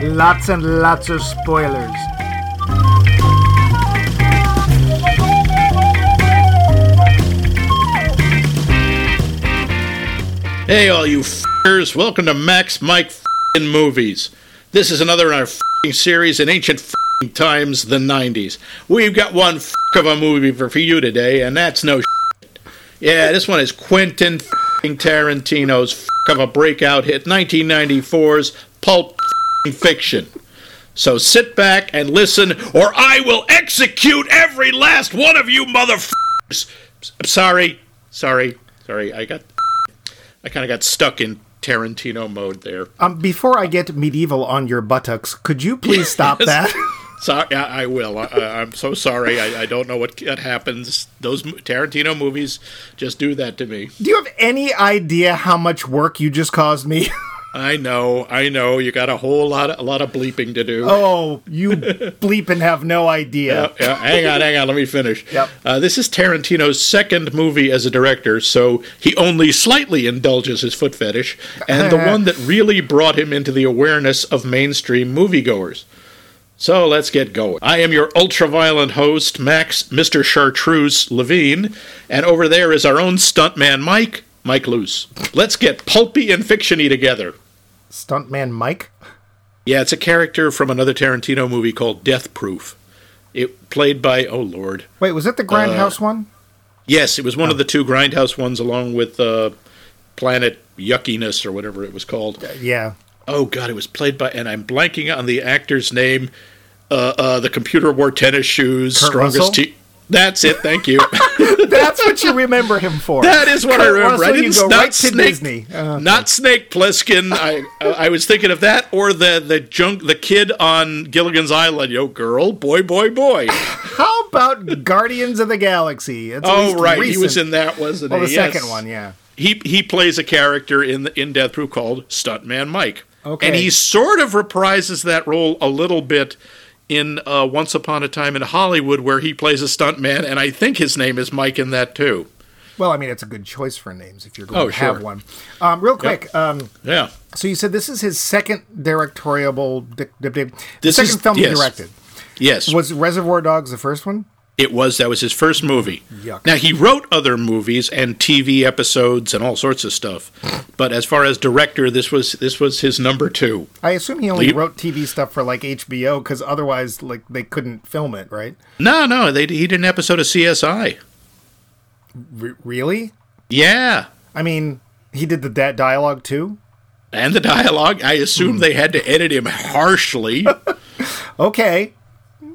Lots and lots of spoilers. Hey, all you f***ers, welcome to Max Mike f***ing Movies. This is another in our f***ing series in ancient f***ing times, the 90s. We've got one f*** of a movie for, for you today, and that's no shit. Yeah, this one is Quentin f***ing Tarantino's f*** of a breakout hit, 1994's Pulp Fiction. So sit back and listen, or I will execute every last one of you motherfuckers. Sorry, sorry, sorry. I got, I kind of got stuck in Tarantino mode there. Um, before I get medieval on your buttocks, could you please stop that? Sorry, I, I will. I, I'm so sorry. I, I don't know what, what happens. Those Tarantino movies just do that to me. Do you have any idea how much work you just caused me? I know, I know. You got a whole lot, of, a lot of bleeping to do. oh, you bleep and have no idea. Yeah, yeah, hang on, hang on. Let me finish. Yep. Uh, this is Tarantino's second movie as a director, so he only slightly indulges his foot fetish, and the one that really brought him into the awareness of mainstream moviegoers. So let's get going. I am your ultra-violent host, Max Mr. Chartreuse Levine, and over there is our own stuntman, Mike, Mike Luce. Let's get pulpy and fictiony together. Stuntman Mike? Yeah, it's a character from another Tarantino movie called Death Proof. It played by oh lord, Wait, was it the Grindhouse one? Yes, it was one of the two Grindhouse ones, along with uh, Planet Yuckiness or whatever it was called. Yeah. Oh God, it was played by, and I'm blanking on the actor's name. Uh, uh, the computer wore tennis shoes, Kurt strongest Russell? teeth. That's it. Thank you. That's what you remember him for. that is what I Kurt remember. I didn't go not right to Snake, Disney. Uh, not Snake Plissken. I I was thinking of that or the the junk the kid on Gilligan's Island. Yo, girl, boy, boy, boy. How about Guardians of the Galaxy? It's oh right, he was in that, wasn't Well, he? the Yes. second one, yeah. he he plays a character in the, in Death Proof called Stuntman Mike. Okay. And he sort of reprises that role a little bit in uh, Once Upon a Time in Hollywood, where he plays a stuntman, and I think his name is Mike in that too. Well, I mean, it's a good choice for names if you're going Oh, to have one. Um, real quick, um, Yeah. so you said this is his second directorial, di- di- di- the This second is- film he directed. Yes. Was Reservoir Dogs the first one? It was that was his first movie. Yuck. Now he wrote other movies and TV episodes and all sorts of stuff, but as far as director, this was this was his number two. I assume he only wrote TV stuff for like HBO because otherwise, like they couldn't film it, right? No, no, they, he did an episode of CSI. R- really? Yeah, I mean, he did the da- dialogue too. and the dialogue. I assume Hmm. they had to edit him harshly. Okay.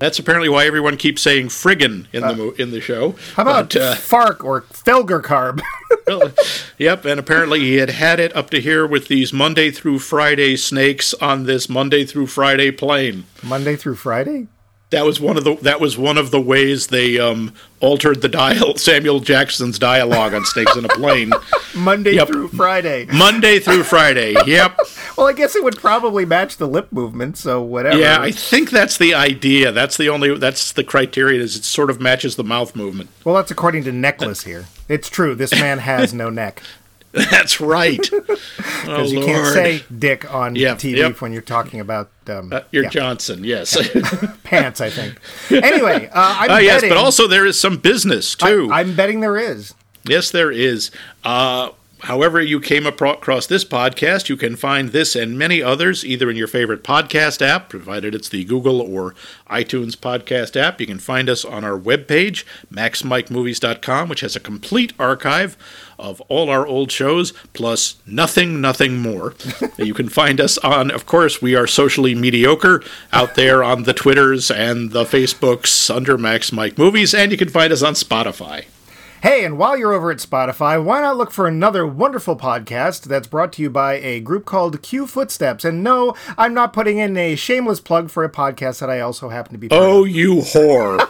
That's apparently why everyone keeps saying friggin' in the mo- in the show. Uh, How about But, uh, Fark or Felgercarb? yep, and apparently he had had it up to here with these Monday through Friday snakes on this Monday through Friday plane. Monday through Friday? That was one of the that was one of the ways they um, altered the dial Samuel Jackson's dialogue on Snakes in a Plane. Monday Yep. through Friday. Monday through Friday. Yep. Well, I guess it would probably match the lip movement, so whatever. Yeah, I think that's the idea. That's the only that's the criterion is it sort of matches the mouth movement. Well, that's according to Necklace here. It's true. This man has no neck. That's right. oh Because you Lord. can't say dick on Yeah, TV yep. when you're talking about um, Uh, you're yeah, Johnson, yes. pants, I think. Anyway, uh, I'm Uh, yes, betting, but also there is some business too. I, am betting there is. yes, there is. Uh, however, you came across this podcast, you can find this and many others either in your favorite podcast app, provided it's the Google or iTunes podcast app. You can find us on our webpage, maxmikemovies.com, which has a complete archive of all our old shows, plus nothing, nothing more. you can find us on, of course, we are socially mediocre out there on the Twitters and the Facebooks under Max Mike Movies, and you can find us on Spotify. Hey, and while you're over at Spotify, why not look for another wonderful podcast that's brought to you by a group called Cue Footsteps? And no, I'm not putting in a shameless plug for a podcast that I also happen to be part oh, of. Oh, you whore.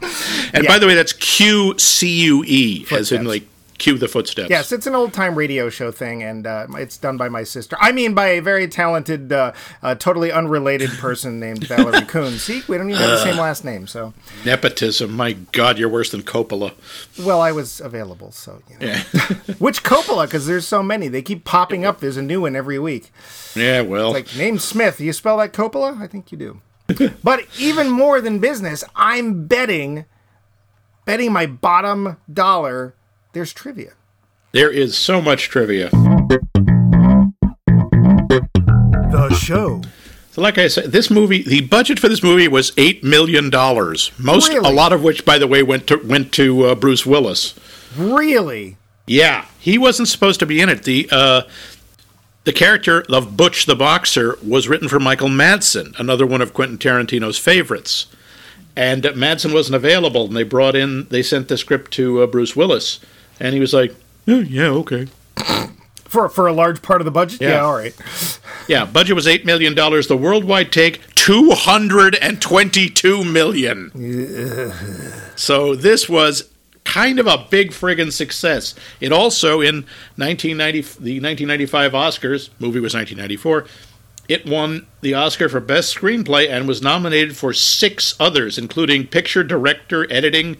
and Yeah. by the way, that's Q C U E, as in like Cue the footsteps. Yes, it's an old time radio show thing, and uh, it's done by my sister. I mean, by a very talented, uh, uh, totally unrelated person named Valerie Kuhn. See, we don't even have the same last name, so. Nepotism. My God, you're worse than Coppola. Well, I was available, so. You know. Yeah. Which Coppola? Because there's so many. They keep popping up. There's a new one every week. yeah, well. Like, name Smith. You spell that Coppola? I think you do. but even more than business, I'm betting, betting my bottom dollar, there's trivia. there is so much trivia. The show. So, like I said, this movie, the budget for this movie was eight million dollars. Most, Really? a lot of which, by the way, went to went to uh, Bruce Willis. Really? Yeah, he wasn't supposed to be in it. The uh, the character of Butch the boxer was written for Michael Madsen, another one of Quentin Tarantino's favorites. And uh, Madsen wasn't available, and they brought in, they sent the script to uh, Bruce Willis, and he was like, "Oh, "Yeah, okay." For, for a large part of the budget? Yeah. yeah all right. Yeah, budget was eight million dollars. The worldwide take two hundred and twenty-two million. So this was kind of a big friggin' success. It also in 1990, the 1995 Oscars, movie was 1994. It won the Oscar for Best Screenplay and was nominated for six others, including Picture Director, Editing,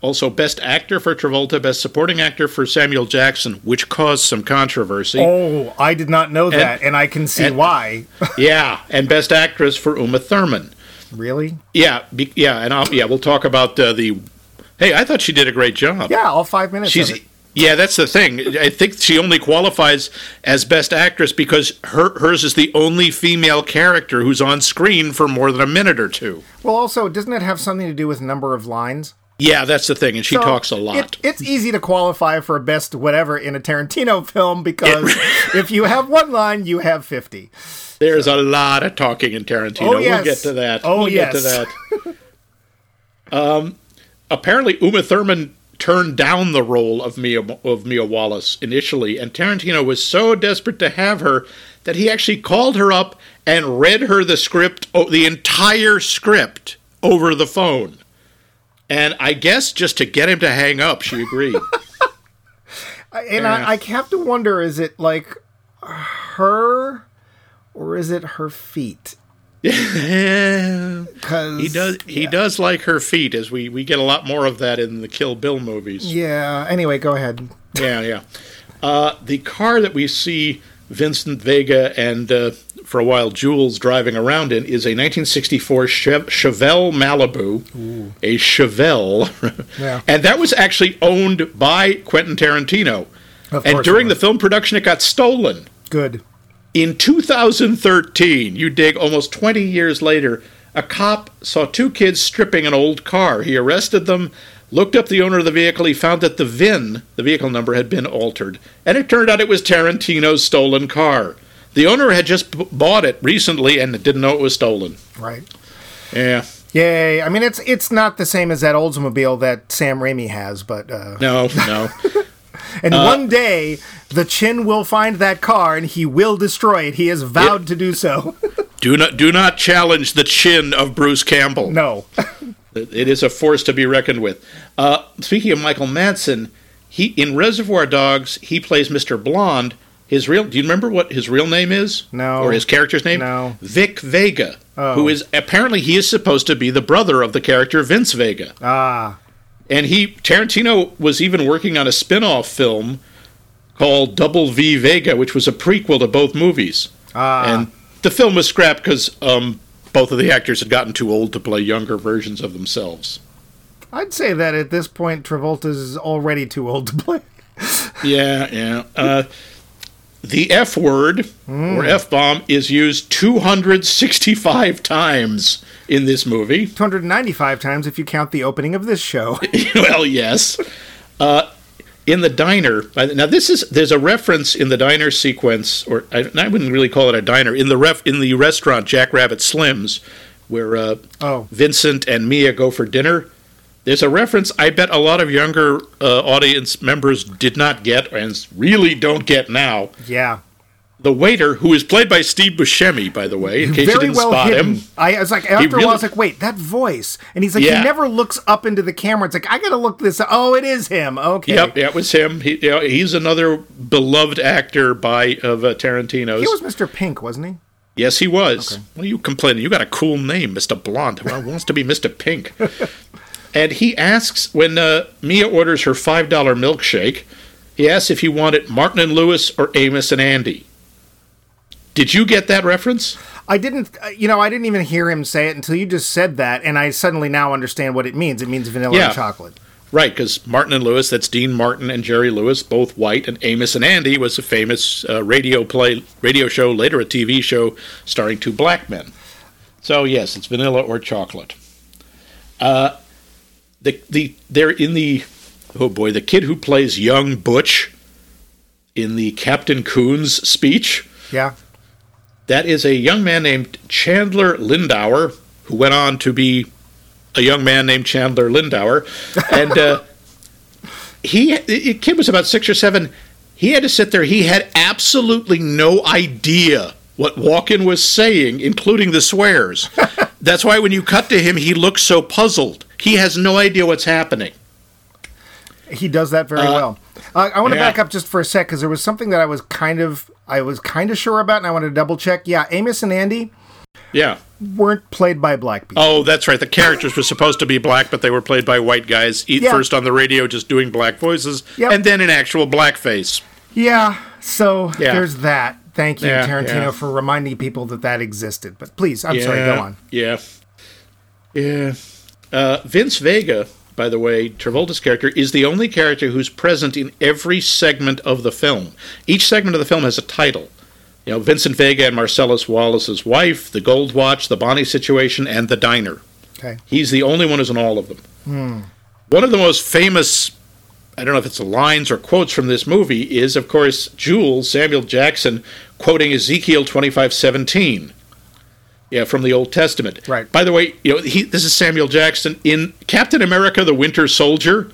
also Best Actor for Travolta, Best Supporting Actor for Samuel Jackson, which caused some controversy. Oh, I did not know that, and I can see and- why. Yeah, and Best Actress for Uma Thurman. really? Yeah, be, yeah, and I'll, yeah, we'll talk about uh, the. Hey, I thought she did a great job. Yeah, all five minutes. she's. Yeah, that's the thing. I think she only qualifies as Best Actress because her hers is the only female character who's on screen for more than a minute or two. Well, also, doesn't it have something to do with number of lines? Yeah, that's the thing, and she So, talks a lot. It, it's easy to qualify for best whatever in a Tarantino film because if you have one line, you have 50. There's a lot of talking in Tarantino. Oh, yes. We'll get to that. Oh, we'll get to yes. that. um, apparently, Uma Thurman turned down the role of Mia of Mia Wallace initially, and Tarantino was so desperate to have her that he actually called her up and read her the script, oh, the entire script, over the phone. And I guess just to get him to hang up, she agreed. And Yeah. I, I have to wonder is it like her or is it her feet? Yeah. Because He does. He does like her feet, as we we get a lot more of that in the Kill Bill movies. Yeah. Anyway, go ahead. Yeah, yeah. Uh, the car that we see Vincent Vega and uh, for a while Jules driving around in is a 1964 Chev- Chevelle Malibu, a Chevelle, Yeah. and that was actually owned by Quentin Tarantino. Of and during the film production, it got stolen. Good. In 2013, you dig almost 20 years later, a cop saw two kids stripping an old car. He arrested them, looked up the owner of the vehicle. He found that the VIN, the vehicle number, had been altered. And it turned out it was Tarantino's stolen car. The owner had just b- bought it recently and didn't know it was stolen. Right. Yeah. Yay. I mean, it's it's not the same as that Oldsmobile that Sam Raimi has, but. Uh, No, no. and one day, the chin will find that car and he will destroy it. He has vowed to do so. do not do not challenge the chin of Bruce Campbell. no. It is a force to be reckoned with. Uh, speaking of Michael Madsen, he in Reservoir Dogs he plays Mr. Blonde. His real do you remember what his real name is? No. Or his character's name? No. Vic Vega. Oh. Who is apparently he is supposed to be the brother of the character Vince Vega. Ah. And he Tarantino was even working on a spin-off film called Double V Vega, which was a prequel to both movies. Ah. And the film was scrapped because um, both of the actors had gotten too old to play younger versions of themselves. I'd say that at this point, Travolta's is already too old to play. Yeah, yeah. Uh, the F word or F bomb is used 265 times in this movie. 295 times if you count the opening of this show. well, yes. In the diner, now this is there's a reference in the diner sequence, or I, I wouldn't really call it a diner. In the ref in the restaurant Jack Rabbit Slims, where uh, Oh. Vincent and Mia go for dinner. There's a reference I bet a lot of younger uh, audience members did not get and really don't get now. yeah. The waiter, who is played by Steve Buscemi, by the way, in case you didn't well spot hidden. him. I, I was like, after a while, I was like, wait, that voice. And he's like, Yeah. he never looks up into the camera. It's like, I gotta look this. Oh, it is him. Okay. Yep, yeah, it was him. He, you know, he's another beloved actor by of uh, Tarantino's. He was Mr. Pink, wasn't he? yes, he was. What are you complaining? You got a cool name, Mister Blonde. Who wants to be Mister Pink? and he asks when uh, Mia orders her five dollar milkshake. He asks if he wanted Martin and Lewis or Amos and Andy. Did you get that reference? I didn't, uh, you know, I didn't even hear him say it until you just said that, and I suddenly now understand what it means. It means vanilla Yeah. and chocolate. Right, because Martin and Lewis, that's Dean Martin and Jerry Lewis, both white, and Amos and Andy was a famous uh, radio play, radio show, later a TV show starring two black men. So yes, it's vanilla or chocolate. Uh, the the they're in the oh boy, the kid who plays young Butch in the Captain Koons speech. Yeah. That is a young man named Chandler Lindauer, who went on to be a young man named Chandler Lindauer, and uh, he the kid was about six or seven. He had to sit there. He had absolutely no idea what Walken was saying, including the swears. That's why when you cut to him, he looks so puzzled. He has no idea what's happening. He does that very well. Uh, I want to yeah. back up just for a sec because there was something that I was kind of I was kind of sure about, and I wanted to double check. Yeah, Amos and Andy Yeah. weren't played by black people. Oh, that's right. The characters were supposed to be black, but they were played by white guys. Eat Yeah. first on the radio, just doing black voices, Yep. and then in actual blackface. Yeah, so Yeah. there's that. Thank you, Yeah, Tarantino, for reminding people that that existed. But please, I'm sorry, go on. Yeah. Yeah. Uh, Vince Vega, by the way, Travolta's character, is the only character who's present in every segment of the film. Each segment of the film has a title. You know, Vincent Vega and Marcellus Wallace's wife, the Gold Watch, the Bonnie situation, and the diner. Okay. He's the only one who's in all of them. Hmm. One of the most famous, I don't know if it's lines or quotes from this movie, is, of course, Jules, Samuel Jackson, quoting Ezekiel 25:17. Yeah, from the Old Testament. Right. By the way, you know, he, this is Samuel Jackson in Captain America the Winter Soldier.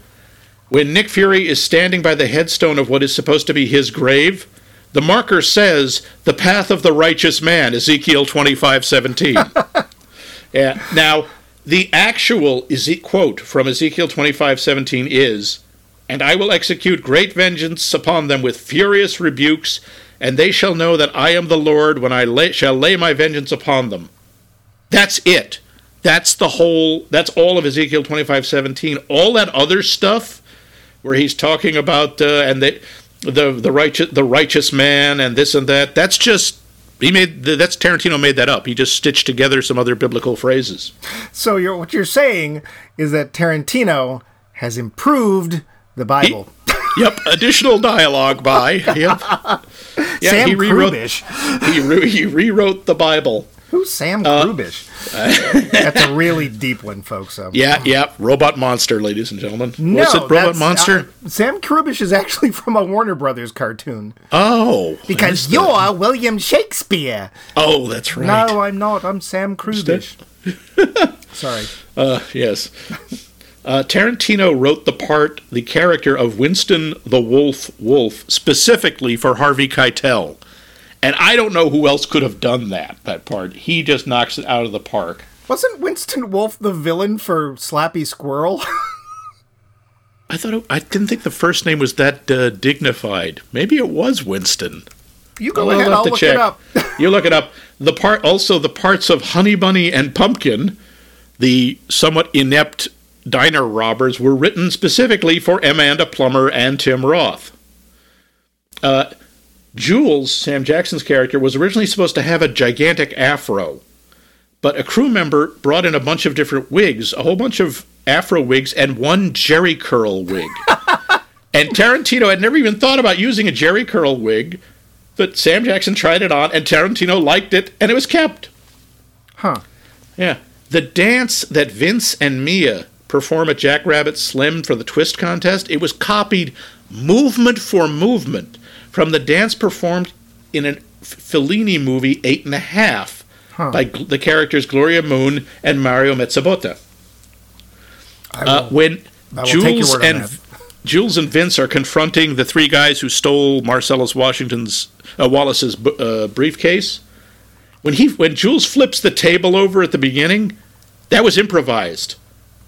When Nick Fury is standing by the headstone of what is supposed to be his grave, the marker says, "The path of the righteous man," Ezekiel 25:17. Yeah. Now, the actual Eze- quote from Ezekiel 25:17 is, "And I will execute great vengeance upon them with furious rebukes, and they shall know that I am the Lord when I lay, shall lay my vengeance upon them." That's it. That's the whole. That's all of Ezekiel 25:17. All that other stuff, where he's talking about uh, and they, the the righteous the righteous man and this and that. That's just he made. That's Tarantino made that up. He just stitched together some other biblical phrases. So you're, what you're saying is that Tarantino has improved the Bible. Yep, additional dialogue by yep. Yeah, Sam he rewrote Krubish. he, re- he rewrote the Bible. Who's Sam Uh, Krubish? That's a really deep one, folks. Yeah, yeah, Robot Monster, ladies and gentlemen. No, Was it Robot Monster? uh, Sam Krubish is actually from a Warner Brothers cartoon. oh, Because you're William Shakespeare. Oh, that's right. No, I'm not. I'm Sam Krubish. Sorry. Uh, yes. Uh, Tarantino wrote the part, the character of Winston the Wolf Wolf, specifically for Harvey Keitel. And I don't know who else could have done that, that part. He just knocks it out of the park. Wasn't Winston Wolf the villain for Slappy Squirrel? I thought it, I didn't think the first name was that uh, dignified. Maybe it was Winston. you go Well, ahead. I'll look check. it up. you look it up. The part, also the parts of Honey Bunny and Pumpkin, the somewhat inept diner robbers, were written specifically for Amanda Plummer and Tim Roth. Uh, Jules, Sam Jackson's character, was originally supposed to have a gigantic afro, but a crew member brought in a bunch of different wigs, a whole bunch of afro wigs, and one Jerry curl wig. and Tarantino had never even thought about using a Jerry curl wig, but Sam Jackson tried it on, and Tarantino liked it, and it was kept. Huh. Yeah. The dance that Vince and Mia perform at Jackrabbit Slim for the twist contest, it was copied movement for movement from the dance performed in a Fellini movie, Eight and a Half, by gl- the characters Gloria Moon and Mario Mezzabotta. I Uh, when I will take your Jules and. Jules and Vince are confronting the three guys who stole Marcellus Washington's uh, Wallace's uh, briefcase. When he when Jules flips the table over at the beginning, that was improvised.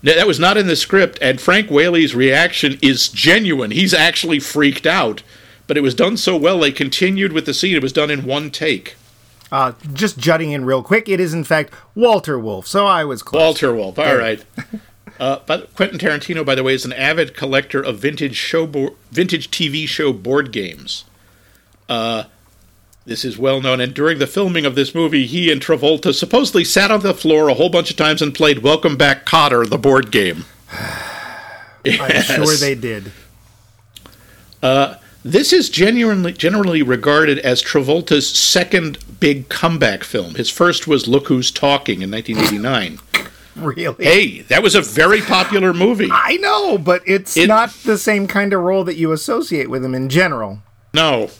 That was not in the script, and Frank Whaley's reaction is genuine. He's actually freaked out, but it was done so well they continued with the scene. It was done in one take. Uh, just jutting in real quick, it is in fact Walter Wolf, so I was close. Walter Wolf. All right. Uh, but Quentin Tarantino, by the way, is an avid collector of vintage show bo- vintage TV show board games. Uh, this is well known, and during the filming of this movie, he and Travolta supposedly sat on the floor a whole bunch of times and played Welcome Back, Kotter, the board game. I'm sure they did. Uh, this is genuinely generally regarded as Travolta's second big comeback film. His first was Look Who's Talking in 1989. Really. hey, that was a very popular movie. I know, but it's It- not the same kind of role that you associate with him in general. No.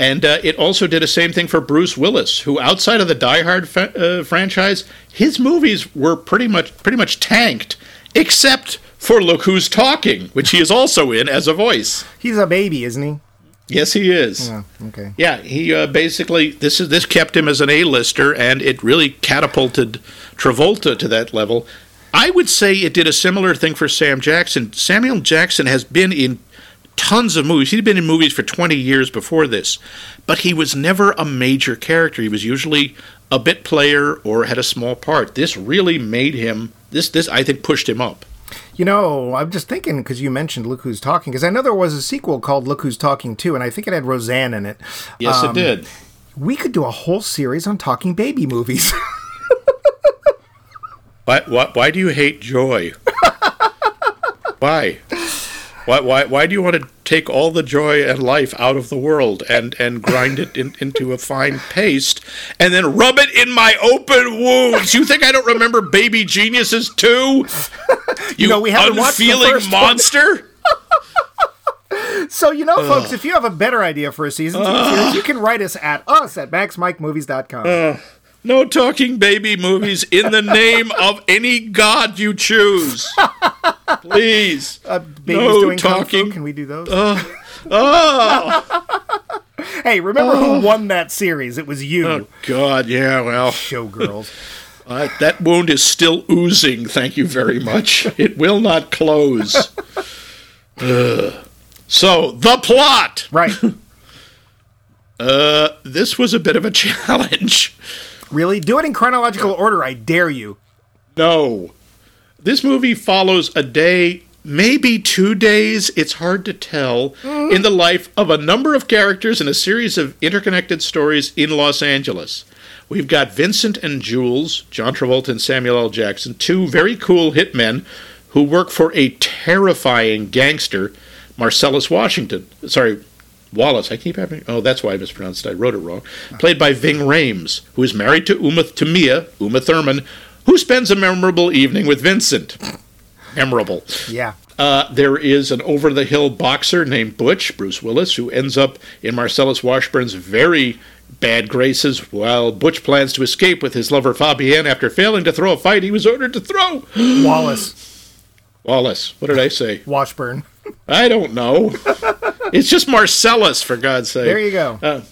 And uh, it also did the same thing for Bruce Willis, who, outside of the Die Hard fa- uh, franchise, his movies were pretty much pretty much tanked, except for Look Who's Talking, which he is also in as a voice. He's a baby, isn't he? Yes, he is. Oh, okay. Yeah, he uh, basically this is this kept him as an A-lister, and it really catapulted Travolta to that level. I would say it did a similar thing for Sam Jackson. Samuel Jackson has been in tons of movies. He'd been in movies for 20 years before this, but he was never a major character. He was usually a bit player or had a small part. This really made him. This this I think pushed him up. You know, I'm just thinking because you mentioned Look Who's Talking, because I know there was a sequel called Look Who's Talking too, and I think it had Roseanne in it. Yes, Um, it did. We could do a whole series on talking baby movies. Why, why, why do you hate joy? why? Why, why? why do you want to take all the joy and life out of the world and, and grind it in, into a fine paste and then rub it in my open wounds? You think I don't remember Baby Geniuses too? You, know, we haven't unfeeling monster. so, you know, folks, if you have a better idea for a season series, you can write us at us at maxmikemovies.com. No talking baby movies in the name of any god you choose. Please. uh, babies no doing kung fu, talking. can we do those? Oh, hey, remember who won that series? It was you, oh God, yeah, well. showgirls. Uh, that wound is still oozing. Thank you very much. It will not close. Ugh. so the plot. right. Uh, this was a bit of a challenge. Really? Do it in chronological order, I dare you. No, this movie follows a day, maybe two days. It's hard to tell mm-hmm. in the life of a number of characters in a series of interconnected stories in Los Angeles. We've got Vincent and Jules, John Travolta and Samuel L. Jackson, two very cool hitmen who work for a terrifying gangster, Marcellus Washington. Sorry, Wallace. I keep having. Oh, that's why I mispronounced it. I wrote it wrong. Played by Ving Rhames, who is married to Uma to Mia, Uma Thurman, who spends a memorable evening with Vincent. Memorable. Yeah. Uh, there is an over the hill boxer named Butch, Bruce Willis, who ends up in Marcellus Washburn's very bad graces while Butch plans to escape with his lover Fabienne after failing to throw a fight he was ordered to throw. Wallace. Wallace, what did I say? Washburn. I don't know. it's just Marcellus, for God's sake. There you go.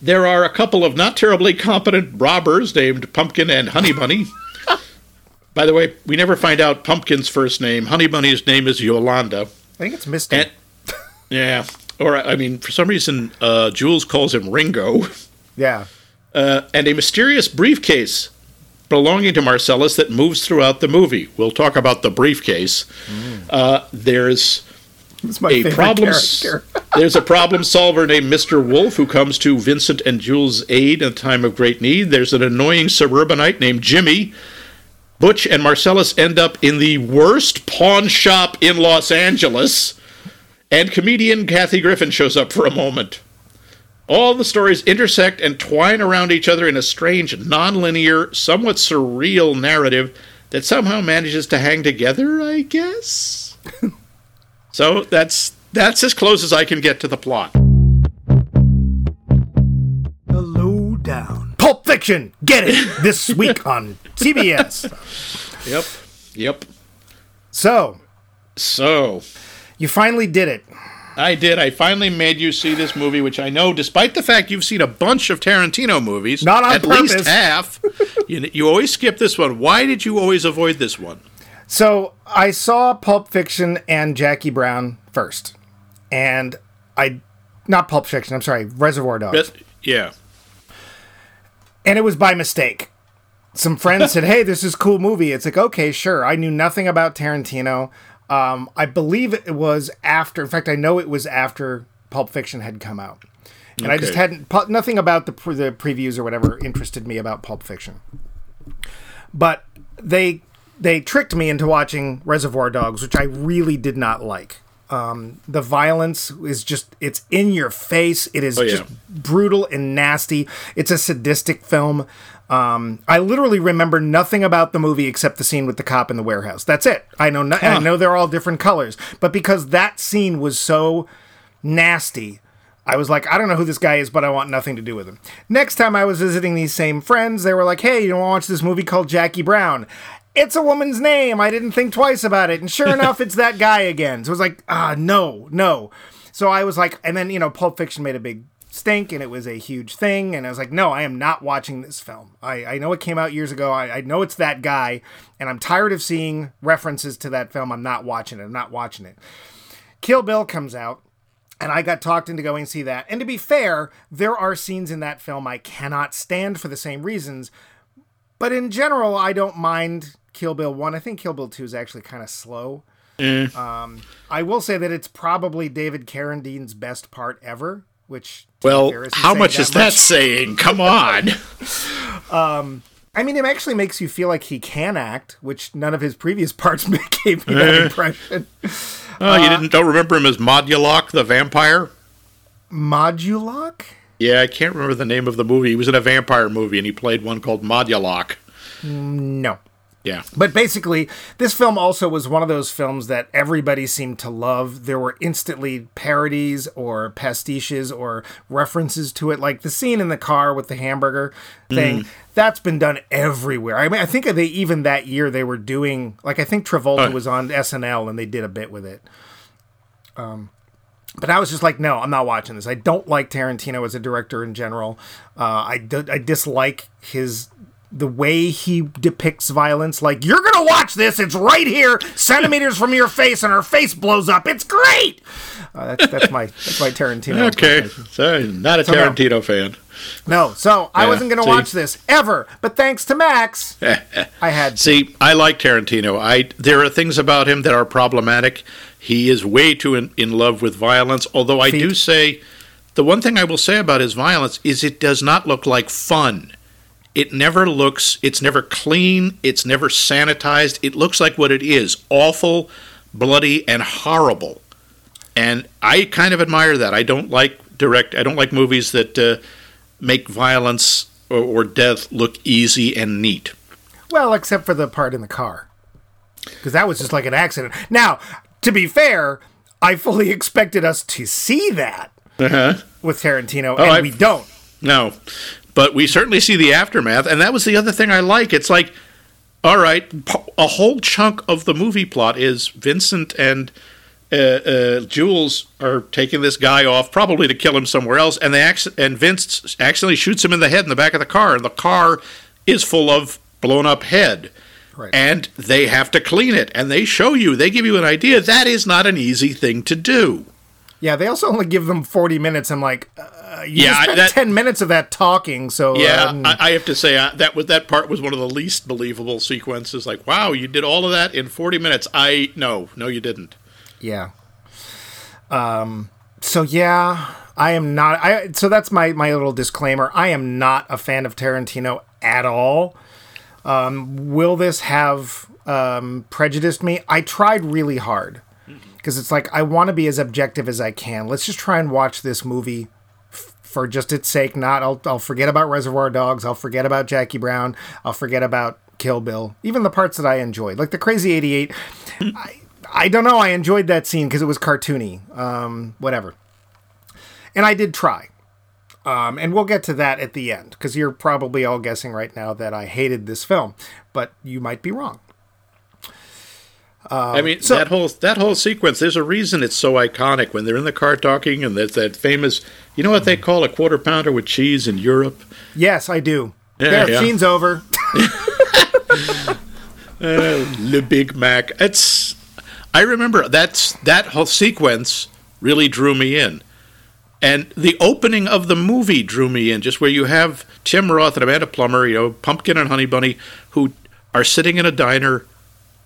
There are a couple of not terribly competent robbers named Pumpkin and Honey Bunny. By the way, we never find out Pumpkin's first name. Honey Bunny's name is Yolanda. I think it's Misty. And yeah, or I mean, for some reason, uh, Jules calls him Ringo. yeah. Uh, and a mysterious briefcase belonging to Marcellus that moves throughout the movie. We'll talk about the briefcase. Uh, there's It's my a favorite problem. character. there's a problem solver named Mr. Wolf who comes to Vincent and Jules' aid in a time of great need. There's an annoying suburbanite named Jimmy. Butch and Marcellus end up in the worst pawn shop in Los Angeles, and comedian Kathy Griffin shows up for a moment. All the stories intersect and twine around each other in a strange, nonlinear, somewhat surreal narrative that somehow manages to hang together, I guess. so that's that's as close as I can get to the plot. The lowdown. Pulp Fiction. Get it this week on CBS. Yep. Yep. So, So, You finally did it. I did. I finally made you see this movie, which I know, despite the fact you've seen a bunch of Tarantino movies, Not on at purpose. least half, you, you always skip this one. Why did you always avoid this one? So I saw Pulp Fiction and Jackie Brown first, and I, not Pulp Fiction. I'm sorry, Reservoir Dogs, But, yeah. and it was by mistake. Some friends said, "Hey, this is a cool movie." It's like, okay, sure. I knew nothing about Tarantino. Um, I believe it was after. In fact, I know it was after Pulp Fiction had come out, and I just hadn't nothing about the pre- the previews or whatever interested me about Pulp Fiction. But they they tricked me into watching Reservoir Dogs, which I really did not like. Um, the violence is just it's in your face. It is Oh, yeah. just brutal and nasty. It's a sadistic film. Um, I literally remember nothing about the movie except the scene with the cop in the warehouse. That's it. I know. No, I know they're all different colors, but because that scene was so nasty, I was like, I don't know who this guy is, but I want nothing to do with him. Next time I was visiting these same friends, they were like, Hey, you want to watch this movie called Jackie Brown? It's a woman's name. I didn't think twice about it, and sure enough, it's that guy again. So it was like, ah, no, no. So I was like, and then you know, Pulp Fiction made a big stink, and it was a huge thing, and I was like, no, I am not watching this film. I, I know it came out years ago. I, I know it's that guy, and I'm tired of seeing references to that film. I'm not watching it. I'm not watching it. Kill Bill comes out, and I got talked into going to see that. And to be fair, there are scenes in that film I cannot stand for the same reasons. But in general, I don't mind Kill Bill 1. I think Kill Bill 2 is actually kind of slow. Mm. Um, I will say that it's probably David Carradine's best part ever, which. Well, how much is that saying? Come on. Um, I mean, it actually makes you feel like he can act, which none of his previous parts gave me that eh. impression. Oh, you uh, didn't don't remember him as Modulok the vampire? Modulok? Yeah, I can't remember the name of the movie. He was in a vampire movie and he played one called Modulok. Mm, no. Yeah. But basically, this film also was one of those films that everybody seemed to love. There were instantly parodies or pastiches or references to it, like the scene in the car with the hamburger thing. That's been done everywhere. I mean, I think they even that year they were doing like I think Travolta Oh. was on SNL and they did a bit with it. Um, but I was just like, no, I'm not watching this. I don't like Tarantino as a director in general. Uh, I I dislike his the way he depicts violence. Like you're gonna watch this. It's right here, centimeters from your face, and her face blows up. It's great. Uh, that's, that's my that's my Tarantino. Okay. sorry not a no. Tarantino fan. No, so I wasn't gonna see. watch this ever. But thanks to Max, I had. to. See, I like Tarantino. I there are things about him that are problematic. He is way too in, in love with violence. Although I do say, the one thing I will say about his violence is it does not look like fun. It never looks. It's never clean. It's never sanitized. It looks like what it is: awful, bloody, and horrible. And I kind of admire that. I don't like direct. I don't like movies that uh, make violence or, or death look easy and neat. Well, except for the part in the car. Because that was just like an accident. Now, to be fair, I fully expected us to see that with Tarantino, and Uh-huh. Oh, we don't. No, but we certainly see the aftermath, and that was the other thing I like. It's like, all right, a whole chunk of the movie plot is Vincent and uh, uh, Jules are taking this guy off, probably to kill him somewhere else, and they acc- and Vince accidentally shoots him in the head in the back of the car, and the car is full of blown up head. Right. And they have to clean it, and they show you, they give you an idea. That is not an easy thing to do. Yeah, they also only give them 40 minutes. I'm like, uh, you Yeah, spent that- 10 minutes of that talking, so. Yeah, um, I, I have to say uh, that was that part was one of the least believable sequences. Like, wow, you did all of that in forty minutes. I no, no, you didn't. Yeah. Um. So yeah, I am not. I so that's my my little disclaimer. I am not a fan of Tarantino at all. Um, will this have um, prejudiced me? I tried really hard because it's like I want to be as objective as I can. Let's just try and watch this movie for just its sake. Not I'll I'll forget about Reservoir Dogs. I'll forget about Jackie Brown. I'll forget about Kill Bill. Even the parts that I enjoyed, like the Crazy Eighty Eight. I I don't know. I enjoyed that scene because it was cartoony. Um, whatever. And I did try. Um, and we'll get to that at the end because you're probably all guessing right now that I hated this film, but you might be wrong. I mean that whole that whole sequence. There's a reason it's so iconic when they're in the car talking, and there's that famous. You know what they call a quarter pounder with cheese in Europe? Yes, I do. Yeah, there, yeah. scene's over. Uh, Le Big Mac. It's. I remember that's that whole sequence really drew me in, and the opening of the movie drew me in. Just where you have Tim Roth and Amanda Plummer, you know, Pumpkin and Honey Bunny, who are sitting in a diner,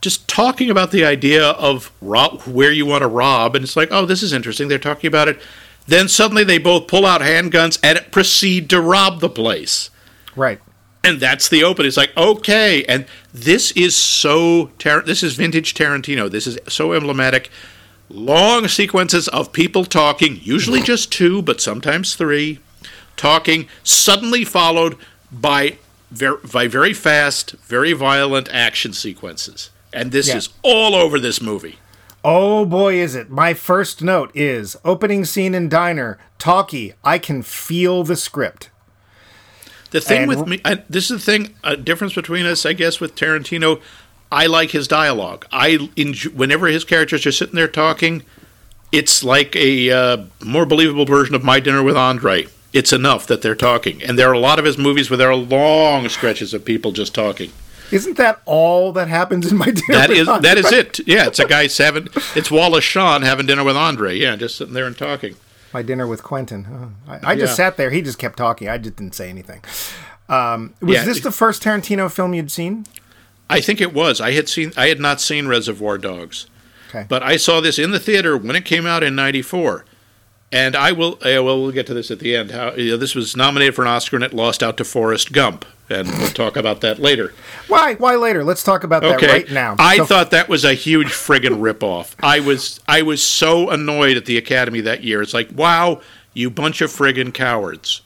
just talking about the idea of rob, where you want to rob, and it's like, oh, this is interesting. They're talking about it. Then suddenly they both pull out handguns and proceed to rob the place. right. And that's the open. It's like okay, and this is so Tar- this is vintage Tarantino. This is so emblematic. Long sequences of people talking, usually just two, but sometimes three, talking, suddenly followed by very, by very fast, very violent action sequences. And this Yeah. is all over this movie. Oh boy, is it. My first note is opening scene in diner, talkie, I can feel the script. The thing And- with me, I, this is the thing, a difference between us, I guess, with Tarantino. I like his dialogue. I enjoy, whenever his characters are sitting there talking, it's like a uh, more believable version of My Dinner with Andre. It's enough that they're talking, and there are a lot of his movies where there are long stretches of people just talking. Isn't that all that happens in my dinner? That is Andre? that is it. Yeah, it's a guy having it's Wallace Shawn having dinner with Andre. Yeah, just sitting there and talking. My dinner with Quentin. Oh, I, I just Yeah. sat there. He just kept talking. I just didn't say anything. Um, was Yeah. this the first Tarantino film you'd seen? I think it was. I had seen. I had not seen Reservoir Dogs, Okay. but I saw this in the theater when it came out in '94. And I will. Uh, well, we'll get to this at the end. How you know, this was nominated for an Oscar and it lost out to Forrest Gump, and we'll talk about that later. Why? Why later? Let's talk about that right now. I So- thought that was a huge friggin' ripoff. I was. I was so annoyed at the Academy that year. It's like, wow, you bunch of friggin' cowards.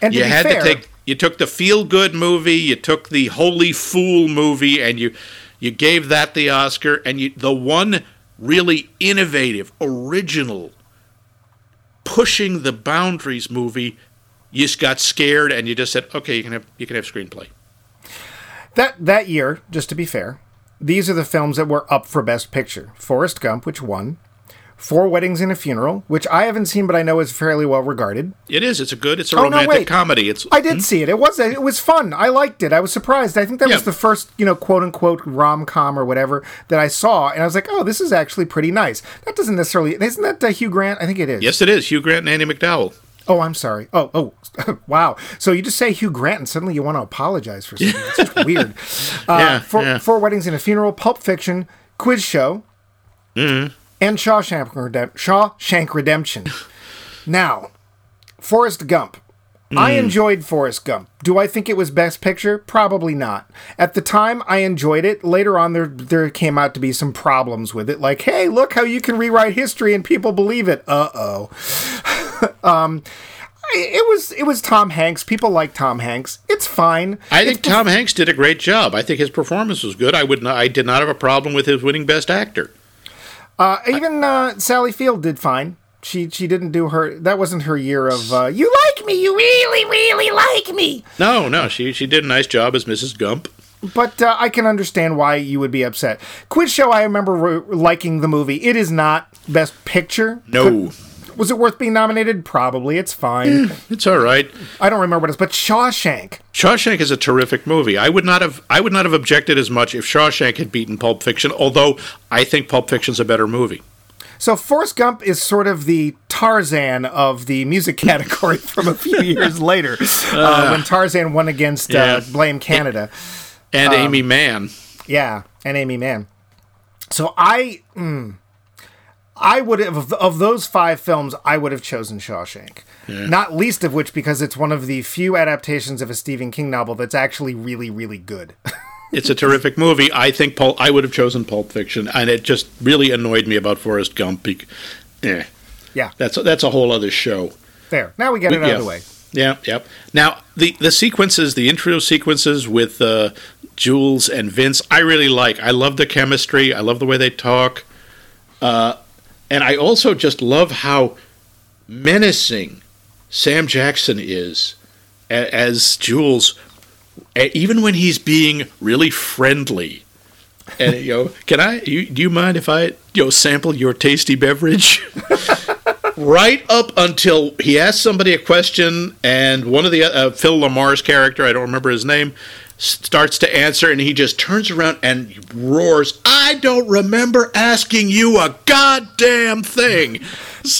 and you had fair, to take you took the feel good movie you took the holy fool movie and you you gave that the oscar and you the one really innovative original pushing the boundaries movie you just got scared and you just said okay you can have you can have screenplay that that year, just to be fair, these are the films that were up for Best Picture: Forrest Gump, which won. Four Weddings and a Funeral, which I haven't seen, but I know is fairly well regarded. it is it's a good it's a Oh, no, romantic wait. comedy it's I did see it. It was it was fun. I liked it. I was surprised. I think that was the first, you know, quote unquote rom com or whatever that I saw, and I was like, oh, this is actually pretty nice. That doesn't necessarily isn't that uh, Hugh Grant? I think it is. yes it is hugh grant and andie macdowell Oh, I'm sorry. Oh, oh, wow. So you just say Hugh Grant, and suddenly you want to apologize for something. It's just weird. Uh, Yeah, four, yeah. four weddings and a funeral, Pulp Fiction, Quiz Show, Mm-hmm. And Shawshank, Redem- Shawshank Redemption. now, Forrest Gump. I Mm. enjoyed Forrest Gump. Do I think it was Best Picture? Probably not. At the time, I enjoyed it. Later on, there there came out to be some problems with it. Like, hey, look how you can rewrite history and people believe it. Uh oh. um, it was it was Tom Hanks. People like Tom Hanks. It's fine. I think Tom Hanks did a great job. I think his performance was good. I would not, I did not have a problem with his winning Best Actor. Uh, even uh, Sally Field did fine. She she didn't do her. That wasn't her year of. Uh, you like me. You really really like me. No, no, she she did a nice job as Mrs. Gump. But uh, I can understand why you would be upset. Quiz Show. I remember re- liking the movie. It is not Best Picture. No, Was it worth being nominated? Probably. It's fine. it's all right. I don't remember what it is. But Shawshank. Shawshank is a terrific movie. I would not have I would not have objected as much if Shawshank had beaten Pulp Fiction. Although I think Pulp Fiction's a better movie. So Forrest Gump is sort of the Tarzan of the music category from a few years later, uh, when Tarzan won against uh, Blame Canada. And Aimee Mann. Yeah, and Aimee Mann. So I, mm, I would have of, those five films, I would have chosen Shawshank. Not least of which because it's one of the few adaptations of a Stephen King novel that's actually really, really good. It's a terrific movie. I think Pulp, I would have chosen Pulp Fiction, and it just really annoyed me about Forrest Gump. bec- Eh, yeah, that's that's a whole other show. there. Now we get it out yeah. of the way. Yeah, yep. Now the the sequences, the intro sequences with uh, Jules and Vince, I really like. I love the chemistry. I love the way they talk, uh, and I also just love how menacing Sam Jackson is as Jules, even when he's being really friendly. and you know, can I? You, do you mind if I you know sample your tasty beverage? right up until he asks somebody a question, and one of the uh, Phil LaMarr's character, I don't remember his name, starts to answer, and he just turns around and roars, "I don't remember asking you a goddamn thing,"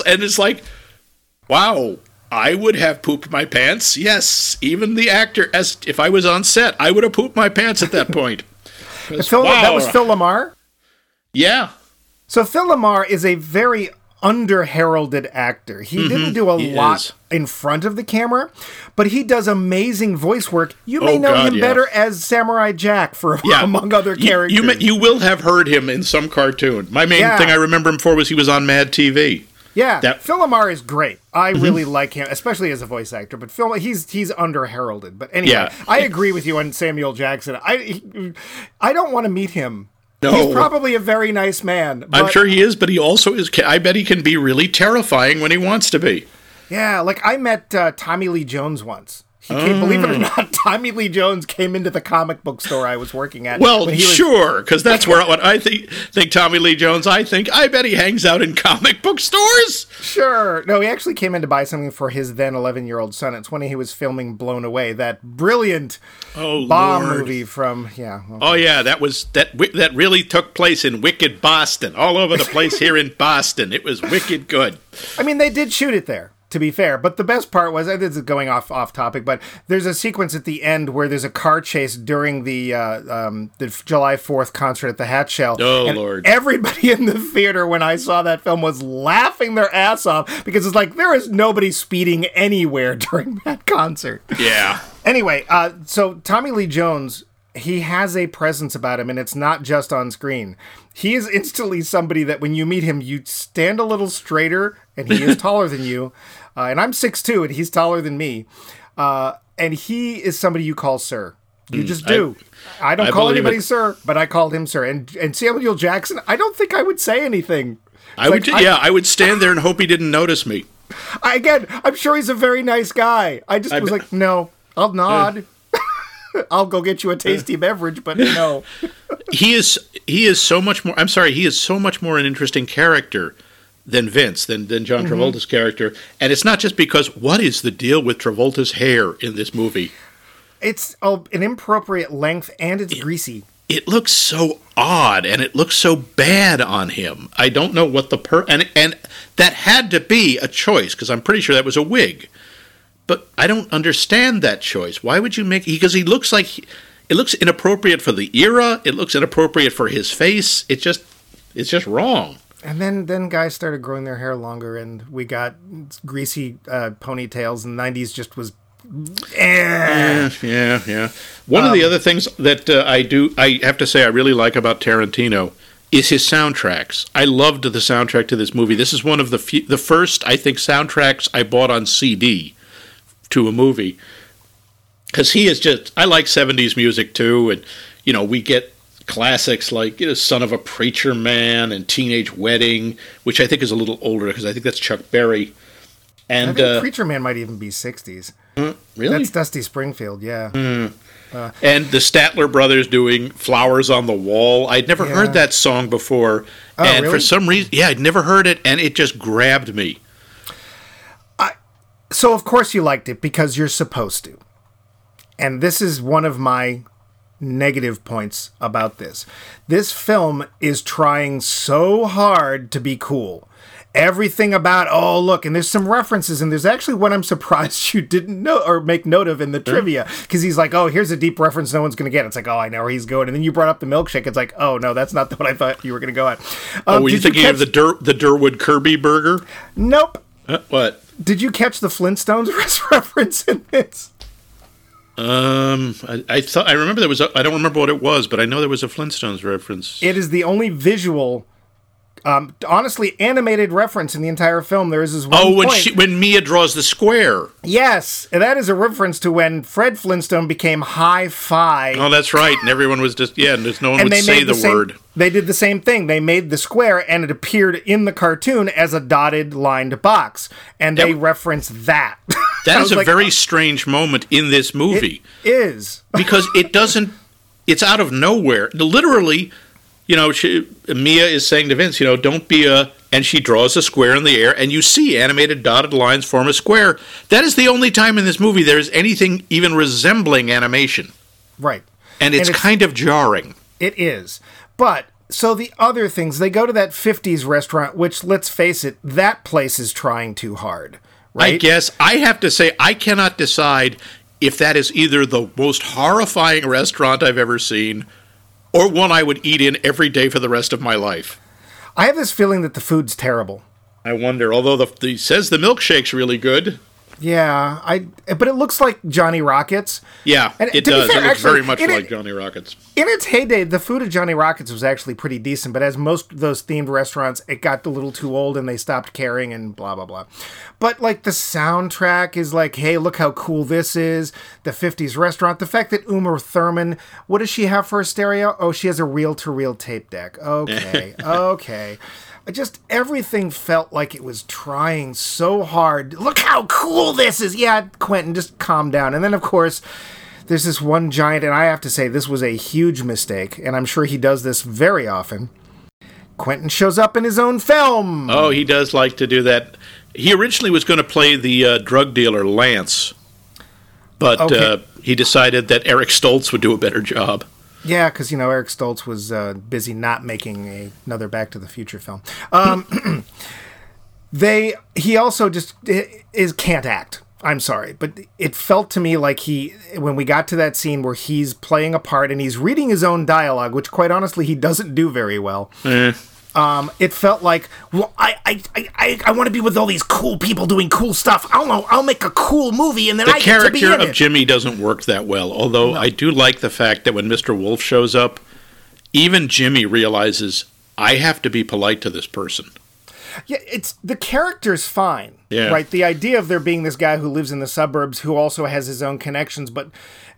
and it's like, wow. I would have pooped my pants. Yes, even the actor, as if I was on set, I would have pooped my pants at that point. Phil, wow. That was Phil LaMarr? Yeah. So Phil LaMarr is a very under heralded actor. He mm-hmm. didn't do a he lot is. in front of the camera, but he does amazing voice work. You may oh, know God, him yeah. better as Samurai Jack for yeah. among other characters. You, you, may, you, will have heard him in some cartoon. My main yeah. thing I remember him for was he was on Mad TV. Yeah, that, Phil LaMarr is great. I mm-hmm. really like him, especially as a voice actor. But Phil, he's he's under heralded. But anyway, yeah. I agree with you on Samuel Jackson. I he, I don't want to meet him. No. He's probably a very nice man. I'm sure he is, but he also is. I bet he can be really terrifying when he wants to be. Yeah, like I met uh, Tommy Lee Jones once. Came, believe it or mm. not, Tommy Lee Jones came into the comic book store I was working at. Well, was... sure, because that's where what I think. Think Tommy Lee Jones. I think I bet he hangs out in comic book stores. Sure. No, he actually came in to buy something for his then 11 year old son. It's when he was filming Blown Away, that brilliant oh, bomb Lord. movie from yeah. Okay. Oh yeah, that was that that really took place in wicked Boston, all over the place here in Boston. It was wicked good. I mean, they did shoot it there to be fair. But the best part was I this is going off off topic, but there's a sequence at the end where there's a car chase during the uh, um, the July Fourth concert at the Hatch Shell. Oh and Lord! Everybody in the theater when I saw that film was laughing their ass off because it's like there is nobody speeding anywhere during that concert. Yeah. Anyway, uh, so Tommy Lee Jones he has a presence about him and it's not just on screen. He is instantly somebody that when you meet him, you stand a little straighter and he is taller than you. Uh, and I'm six 6'2 and he's taller than me. Uh, and he is somebody you call sir. You mm, just do. I, I don't I call anybody it. sir, but I called him sir. And and Samuel Jackson, I don't think I would say anything. I would, yeah, I, I, would stand there and hope he didn't notice me. I, again, I'm sure he's a very nice guy. I just was like, no, I'll nod. Uh, I'll go get you a tasty uh, beverage, but no. he is he is so much more. I'm sorry, he is so much more an interesting character than Vince, than, than John mm-hmm. Travolta's character. And it's not just because what is the deal with Travolta's hair in this movie? It's oh, an inappropriate length and it's it, greasy. It looks so odd and it looks so bad on him. I don't know what the per and and that had to be a choice because I'm pretty sure that was a wig. But I don't understand that choice. Why would you make because he looks like he, it looks inappropriate for the era, it looks inappropriate for his face. It just it's just wrong and then then guys started growing their hair longer and we got greasy uh, ponytails and the 90s just was eh. yeah yeah yeah. One um, of the um, other things that uh, i do i have to say i really like about tarantino is his soundtracks. I loved the soundtrack to this movie. This is one of the few, the first i think soundtracks i bought on cd to a movie. Because he is just i like 70s music too and you know we get classics like you know, Son of a Preacher Man and Teenage Wedding, which I think is a little older because I think that's Chuck Berry. And uh, Preacher Man might even be 60s. Mm, really? That's Dusty Springfield, yeah. Mm. Uh, and the Statler brothers doing Flowers on the Wall. I'd never yeah. heard that song before. Oh, and really? for some reason, yeah, I'd never heard it, and it just grabbed me. I, so, of course, you liked it because you're supposed to. And this is one of my negative points about this. This film is trying so hard to be cool. Everything about oh look, and there's some references, and there's actually one I'm surprised you didn't know or make note of in the sure. trivia because he's like, oh, here's a deep reference no one's gonna get. It's like, oh, I know where he's going, and then you brought up the milkshake. It's like, oh no, that's not the one I thought you were gonna go at. Um, oh, were you thinking you catch... of the Dur- the Durward Kirby burger? Nope. Uh, what? Did you catch the Flintstones reference in this? Um, I, I thought I remember there was. I don't remember what it was, but I know there was a Flintstones reference. It is the only visual um, honestly, animated reference in the entire film. There is this one. Oh, when point. she, when Mia draws the square. Yes, and that is a reference to when Fred Flintstone became High Fi. Oh, that's right. And everyone was just yeah. There's no one and would say the, the same, word. They did the same thing. They made the square, and it appeared in the cartoon as a dotted lined box, and they yep. referenced that. That is a like, very oh. strange moment in this movie. It is because it doesn't. It's out of nowhere. Literally you know, she, Mia is saying to Vince, you know, don't be a. And she draws a square in the air, and you see animated dotted lines form a square. That is the only time in this movie there is anything even resembling animation. Right. And it's, And it's- kind of jarring. It is. But so the other things, they go to that 50s restaurant, which let's face it, that place is trying too hard. Right? I guess I have to say I cannot decide if that is either the most horrifying restaurant I've ever seen or one I would eat in every day for the rest of my life. I have this feeling that the food's terrible. I wonder, although the, the says the milkshake's really good. Yeah, I but it looks like Johnny Rockets. Yeah, And it does. fair, it looks actually, very much it- like Johnny Rockets. In its heyday, the food at Johnny Rockets was actually pretty decent, but as most of those themed restaurants, it got a little too old and they stopped caring and blah blah blah. But like the soundtrack is like, hey, look how cool this is. The 50s restaurant. The fact that Uma Thurman, what does she have for a stereo? Oh, she has a reel to reel tape deck. Okay. okay. I Just everything felt like it was trying so hard. Look how cool this is. Yeah, Quentin, just calm down. And then, of course, there's this one giant, and I have to say, this was a huge mistake, and I'm sure he does this very often. Quentin shows up in his own film. Oh, he does like to do that. He originally was going to play the uh, drug dealer Lance, but Okay. uh, he decided that Eric Stoltz would do a better job. Yeah, because you know Eric Stoltz was uh, busy not making a, another Back to the Future film. Um, they he also just is can't act. I'm sorry, but it felt to me like he when we got to that scene where he's playing a part and he's reading his own dialogue, which quite honestly he doesn't do very well. Eh. Um, it felt like, well, I, I, I, I, I want to be with all these cool people doing cool stuff. I'll know, I'll make a cool movie, and then The I get to be character of it. Jimmy doesn't work that well, although I do like the fact that when Mr. Wolf shows up, even Jimmy realizes I have to be polite to this person. Yeah, it's the character's fine. Yeah. Right. The idea of there being this guy who lives in the suburbs who also has his own connections, but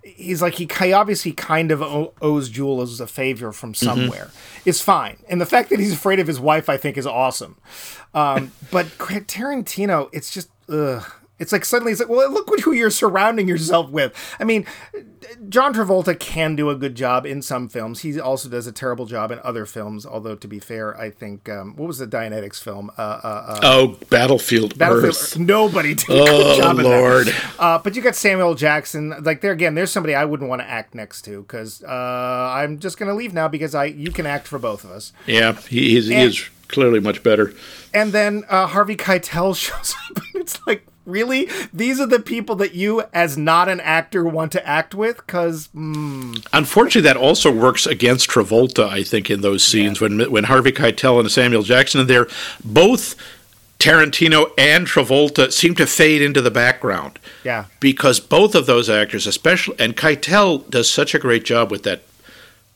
he's like he obviously kind of owes Jules a favor from Mm-hmm. somewhere is fine, and the fact that he's afraid of his wife, I think, is awesome. Um, but Tarantino, it's just ugh. It's like suddenly it's like, well, look what who you're surrounding yourself with. I mean, John Travolta can do a good job in some films. He also does a terrible job in other films. Although to be fair, I think um, what was the Dianetics film? Uh, uh, uh, Oh, Battlefield, Battlefield. Earth. Nobody did a good Oh, job in Lord. that. Uh, but you got Samuel Jackson. Like there again, there's somebody I wouldn't want to act next to because uh, I'm just gonna leave now because I you can act for both of us. Yeah, he is, he is clearly much better. And then uh, Harvey Keitel shows up, and it's like. Really? These are the people that you, as not an actor, want to act with? Because hmm. Unfortunately, that also works against Travolta. I think in those scenes when when Harvey Keitel and Samuel Jackson are there, both Tarantino and Travolta seem to fade into the background. Yeah. because both of those actors, especially and Keitel, does such a great job with that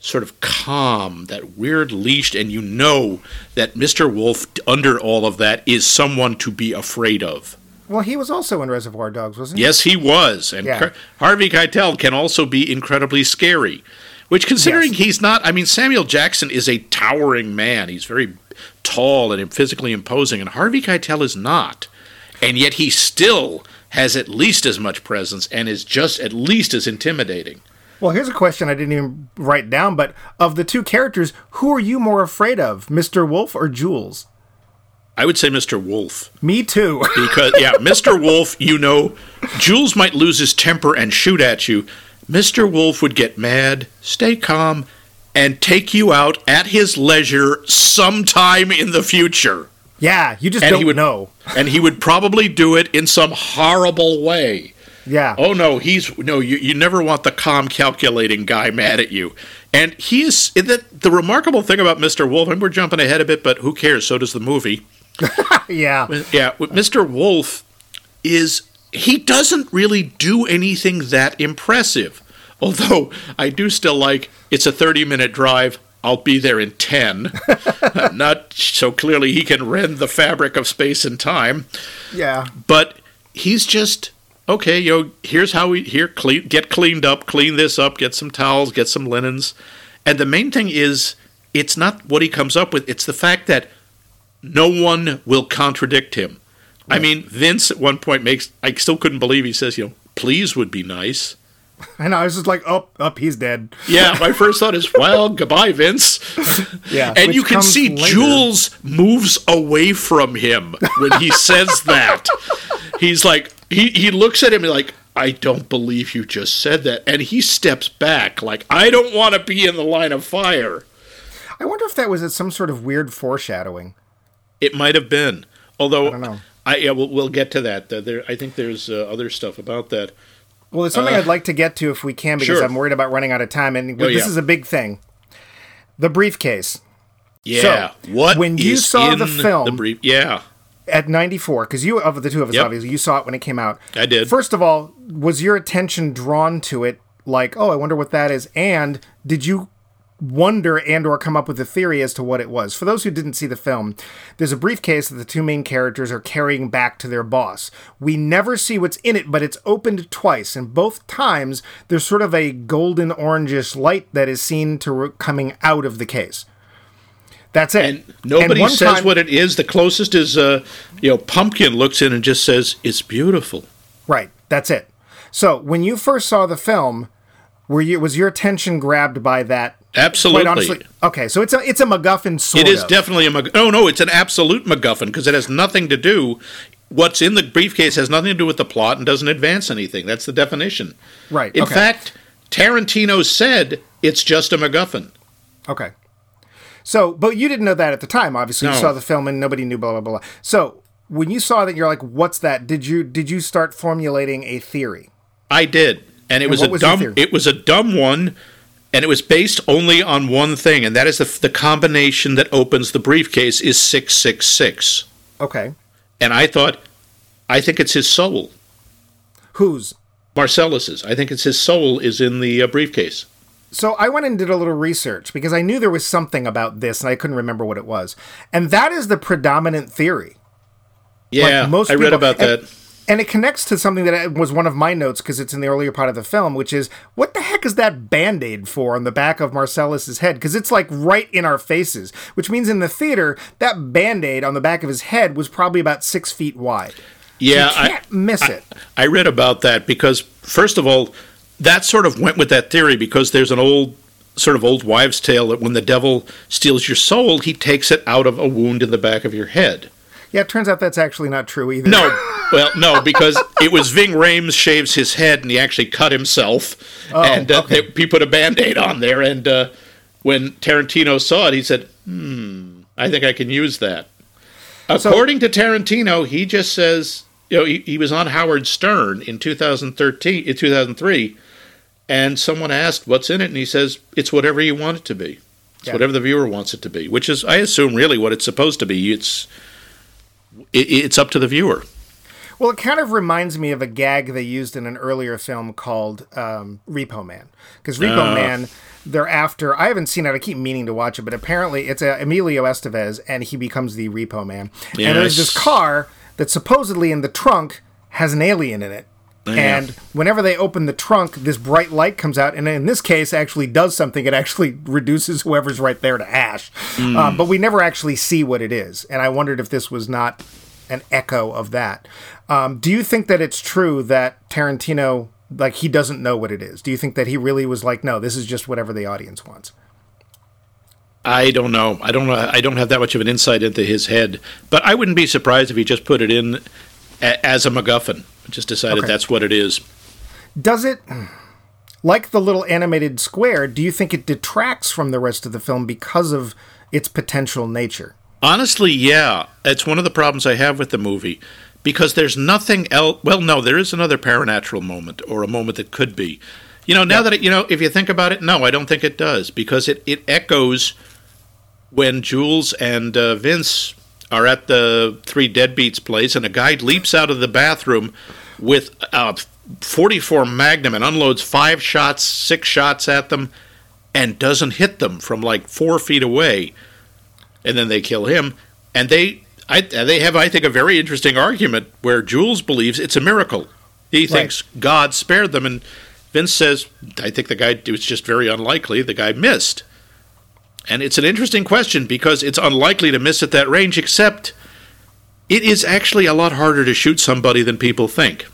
sort of calm, that weird leashed, and you know that Mr. Wolf, under all of that, is someone to be afraid of. Well, he was also in Reservoir Dogs, wasn't he? Yes, he was. And Yeah. Car- Harvey Keitel can also be incredibly scary. Which, considering Yes. he's not, I mean, Samuel Jackson is a towering man. He's very tall and physically imposing, and Harvey Keitel is not. And yet he still has at least as much presence and is just at least as intimidating. Well, here's a question I didn't even write down, but of the two characters, who are you more afraid of, Mr. Wolf or Jules? I would say Mr. Wolf. Me too. Because, yeah, Mr. Wolf, you know, Jules might lose his temper and shoot at you. Mr. Wolf would get mad, stay calm, and take you out at his leisure sometime in the future. yeah, you just And don't he would know. And he would probably do it in some horrible way. Yeah. Oh no, he's no. You, you never want the calm, calculating guy mad at you. And he is the, the remarkable thing about Mr. Wolf. And we're jumping ahead a bit, but who cares? So does the movie. Yeah. Yeah, with Mr. Wolf is he doesn't really do anything that impressive. Although I do still like it's a 30 minute drive. I'll be there in 10. Uh, not so clearly he can rend the fabric of space and time, Yeah. but he's just okay, you know, here's how we here clean get cleaned up, clean this up, get some towels, get some linens. And the main thing is it's not what he comes up with, it's the fact that no one will contradict him. I mean, Vince at one point makes I still couldn't believe he says, you know, please would be nice. And I was just like, oh, up, he's dead. Yeah, my first thought is, well, goodbye, Vince. Yeah, and you can see later. Jules moves away from him when he says that. He's like, he, he looks at him like, I don't believe you just said that. And he steps back, like, I don't want to be in the line of fire. I wonder if that was some sort of weird foreshadowing. It might have been. Although, I don't know. I yeah, we'll, we'll get to that. Uh, there, I think there's uh, other stuff about that. Well, it's something I'd like to get to if we can because Uh, sure. I'm worried about running out of time. And Oh, this yeah. is a big thing. The briefcase Yeah. So, what when you saw the film- brief? Yeah. at 94, because you, of the two of us, Yep. obviously, you saw it when it came out. I did. First of all, was your attention drawn to it like, oh, I wonder what that is? And did you wonder and or come up with a theory as to what it was for those who didn't see the film there's a briefcase that the two main characters are carrying back to their boss we never see what's in it but it's opened twice and both times there's sort of a golden orangish light that is seen to coming out of the case that's it And nobody one says time- what it is. The closest is, uh, you know, Pumpkin looks in and just says, "It's beautiful." Right. That's it. So when you first saw the film, were you was your attention grabbed by that? Absolutely. Honestly. Okay, so it's a it's a MacGuffin sort It is of. definitely a Mc- no, oh, no. It's an absolute MacGuffin because it has nothing to do. What's in the briefcase has nothing to do with the plot and doesn't advance anything. That's the definition. Right, In okay. fact, Tarantino said it's just a MacGuffin. okay. So, but you didn't know that at the time. Obviously, you saw the film and nobody knew. Blah blah blah. So when you saw that, you're like, "What's that?" Did you did you start formulating a theory? I did, and it was a was dumb. It was a dumb one, and it was based only on one thing, and that is the the combination that opens the briefcase is six six six. Okay. And I thought, I think it's his soul, Whose? Marcellus's. I think it's his soul is in the uh, briefcase. So I went and did a little research because I knew there was something about this and I couldn't remember what it was. And that is the predominant theory. Yeah, most I read about and- that. And it connects to something that was one of my notes because it's in the earlier part of the film, which is what the heck is that band aid for on the back of Marcellus's head? Because it's like right in our faces, which means in the theater, that band aid on the back of his head was probably about six feet wide. Yeah, you can't miss it. I read about that because, first of all, that sort of went with that theory because there's an old, sort of old wives' tale that when the devil steals your soul, he takes it out of a wound in the back of your head. Yeah, it turns out that's actually not true either. No, well, no, because it was Ving Rhames shaves his head and he actually cut himself, and uh, Oh, okay. they, he put a band aid on there. And uh, when Tarantino saw it, he said, "Hmm, I think I can use that." According to Tarantino, he just says, you know, he, he was on Howard Stern in 2013, in 2003, and someone asked, "What's in it?" and he says, "It's whatever you want it to be. It's Yeah. whatever the viewer wants it to be," which is, I assume, really what it's supposed to be. It's it, it's up to the viewer. Well, it kind of reminds me of a gag they used in an earlier film called um, Repo Man. Because Repo Man, they're after. I haven't seen it. I keep meaning to watch it, but apparently it's uh, Emilio Estevez, and he becomes the Repo Man. And there's this car that supposedly in the trunk has an alien in it. And whenever they open the trunk, this bright light comes out, and in this case, actually does something. It actually reduces whoever's right there to ash. Um, but we never actually see what it is. And I wondered if this was not an echo of that. Um, do you think that it's true that Tarantino, like, he doesn't know what it is? Do you think that he really was like, no, this is just whatever the audience wants? I don't know. I don't know. I don't have that much of an insight into his head, but I wouldn't be surprised if he just put it in a, as a MacGuffin. Just decided Okay. that's what it is. Does it, like the little animated square, do you think it detracts from the rest of the film because of its potential nature? Honestly, yeah, it's one of the problems I have with the movie because there's nothing else. Well, no, there is another paranatural moment or a moment that could be. You know, now that it, you know, if you think about it, no, I don't think it does because it it echoes when Jules and uh, Vince are at the Three Deadbeats place, and a guy leaps out of the bathroom with a 44 Magnum and unloads five shots, six shots at them, and doesn't hit them from like four feet away, and then they kill him, and they. I, they have, I think, a very interesting argument where Jules believes it's a miracle. He thinks God spared them, and Vince says, I think the guy, it was just very unlikely the guy missed. And it's an interesting question because it's unlikely to miss at that range, except it is actually a lot harder to shoot somebody than people think.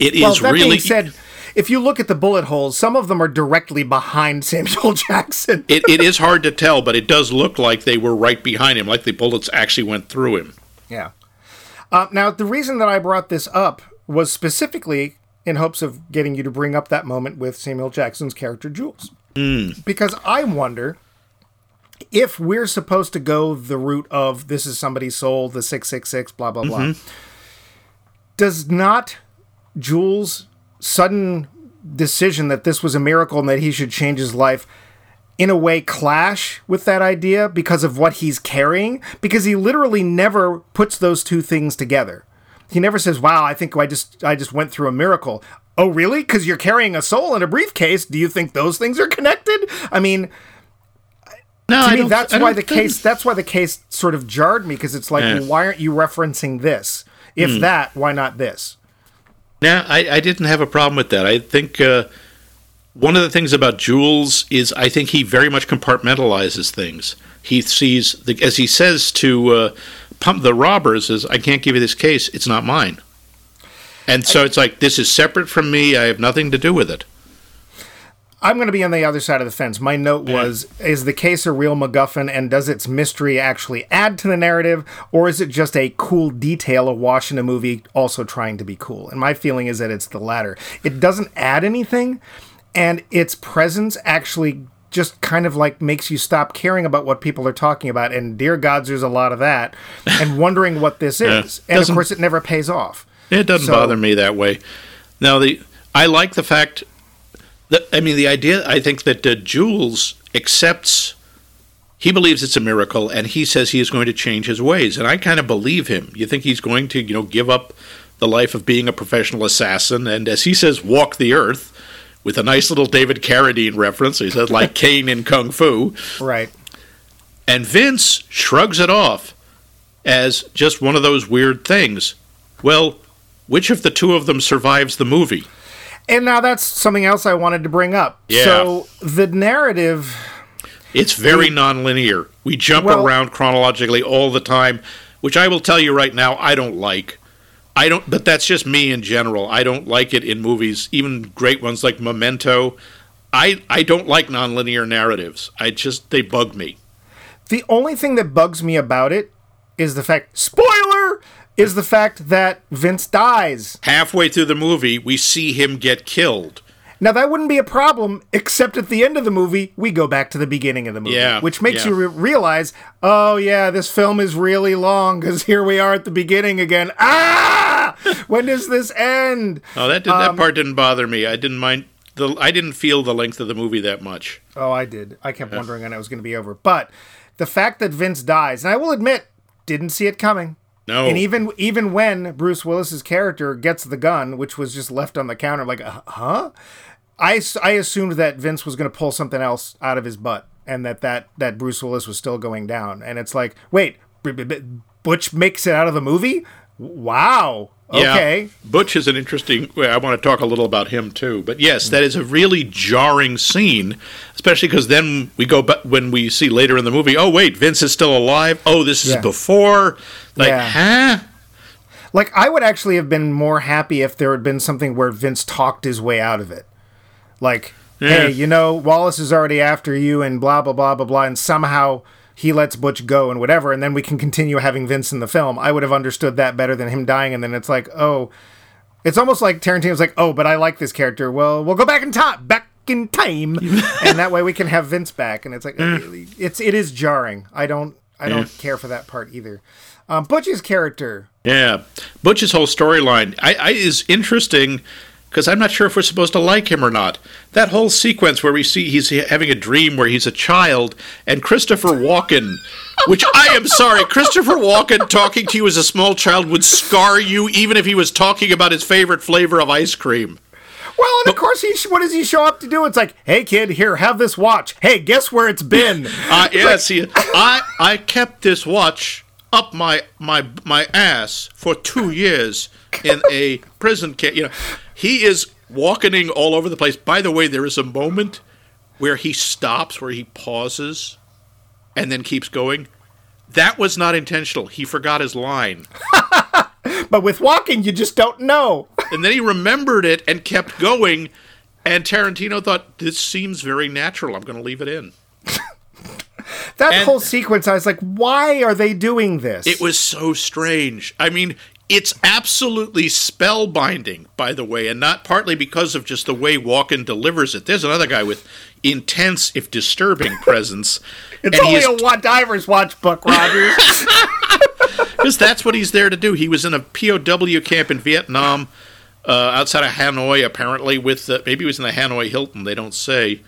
It is well, that really. being said, if you look at the bullet holes, some of them are directly behind Samuel Jackson. It, it is hard to tell, but it does look like they were right behind him, like the bullets actually went through him. Yeah. Uh, now, the reason that I brought this up was specifically in hopes of getting you to bring up that moment with Samuel Jackson's character Jules. Because I wonder if we're supposed to go the route of this is somebody's soul, the 666, blah, blah, blah. Mm-hmm. Does not Jules' sudden decision that this was a miracle and that he should change his life in a way clash with that idea because of what he's carrying? Because he literally never puts those two things together. He never says wow i think i just i just went through a miracle. Oh really? Because you're carrying a soul in a briefcase. Do you think those things are connected? I mean No, to I me that's I why the think- case that's why the case sort of jarred me because it's like Yeah. well, why aren't you referencing this if Hmm. that why not this Now, I, I didn't have a problem with that. I think uh, one of the things about Jules is I think he very much compartmentalizes things. He sees, the, as he says to uh, pump the robbers, is I can't give you this case. It's not mine. And so it's like this is separate from me. I have nothing to do with it. I'm going to be on the other side of the fence. My note was Is the case a real MacGuffin and does its mystery actually add to the narrative, or is it just a cool detail awash in a movie also trying to be cool? And my feeling is that it's the latter. It doesn't add anything, and its presence actually just kind of like makes you stop caring about what people are talking about. And dear gods, there's a lot of that, and wondering what this is. And of course, it never pays off. It doesn't So- bother me that way. Now, the I like the fact that I mean the idea. I think that uh, Jules accepts. He believes it's a miracle, and he says he is going to change his ways, and I kind of believe him. You think he's going to, you know, give up the life of being a professional assassin, and as he says, walk the earth, with a nice little David Carradine reference. He says like Caine in Kung Fu, Right. and Vince shrugs it off as just one of those weird things. Well, which of the two of them survives the movie? And now that's something else I wanted to bring up. Yeah. So the narrative. It's very mm. nonlinear. We jump Well- around chronologically all the time, which I will tell you right now I don't like. I don't but that's just me in general. I don't like it in movies, even great ones like Memento. I I don't like nonlinear narratives. I just they bug me. The only thing that bugs me about it is the fact, spoiler, is the fact that Vince dies. Halfway through the movie, we see him get killed. Now that wouldn't be a problem, except at the end of the movie, we go back to the beginning of the movie, Yeah, which makes yeah. you re- realize, oh yeah, this film is really long because here we are at the beginning again. Ah, when does this end? Oh, that did, Um, that part didn't bother me. I didn't mind the I didn't feel the length of the movie that much. Oh, I did. I kept wondering when it was going to be over, but the fact that Vince dies, and I will admit, didn't see it coming. No. And even even when Bruce Willis's character gets the gun, which was just left on the counter, I'm like, uh, huh? I assumed that Vince was going to pull something else out of his butt, and that that that Bruce Willis was still going down. And it's like, wait, Butch makes it out of the movie? Wow. Yeah. Okay. Butch is an interesting. I want to talk a little about him too. But yes, that is a really jarring scene, especially because then we go back when we see later in the movie. Oh wait, Vince is still alive. Oh, this is Yeah. before. Like, Yeah. huh? Like I would actually have been more happy if there had been something where Vince talked his way out of it. Like, Yeah. hey, you know, Wallace is already after you and blah blah blah blah blah and somehow he lets Butch go and whatever and then we can continue having Vince in the film. I would have understood that better than him dying and then it's like, "Oh, it's almost like Tarantino's like, "Oh, but I like this character. Well, we'll go back in time, back in time." and that way we can have Vince back and it's like mm. it's it is jarring. I don't I don't care for that part either. Um, Butch's character Yeah, Butch's whole storyline I, I is interesting because I'm not sure if we're supposed to like him or not. That whole sequence where we see he's having a dream where he's a child and Christopher Walken, which I am sorry, Christopher Walken talking to you as a small child would scar you even if he was talking about his favorite flavor of ice cream. Well, and of course, he what does he show up to do? It's like, hey, kid, here, have this watch. Hey, guess where it's been? Uh, yes, he, I I kept this watch up my my my ass for two years in a prison camp. You know, he is walking all over the place. By the way, there is a moment where he stops, where he pauses, and then keeps going. That was not intentional. He forgot his line. but with walking, you just don't know. and then he remembered it and kept going. And Tarantino thought this seems very natural. I'm going to leave it in. That And- whole sequence, I was like, why are they doing this? It was so strange. I mean, it's absolutely spellbinding, by the way, and not partly because of just the way Walken delivers it. There's another guy with intense, if disturbing, presence. It's and only a wa- diver's watch book, Rogers. because that's what he's there to do. He was in a POW camp in Vietnam, uh, outside of Hanoi, apparently. With uh, maybe he was in the Hanoi Hilton. They don't say.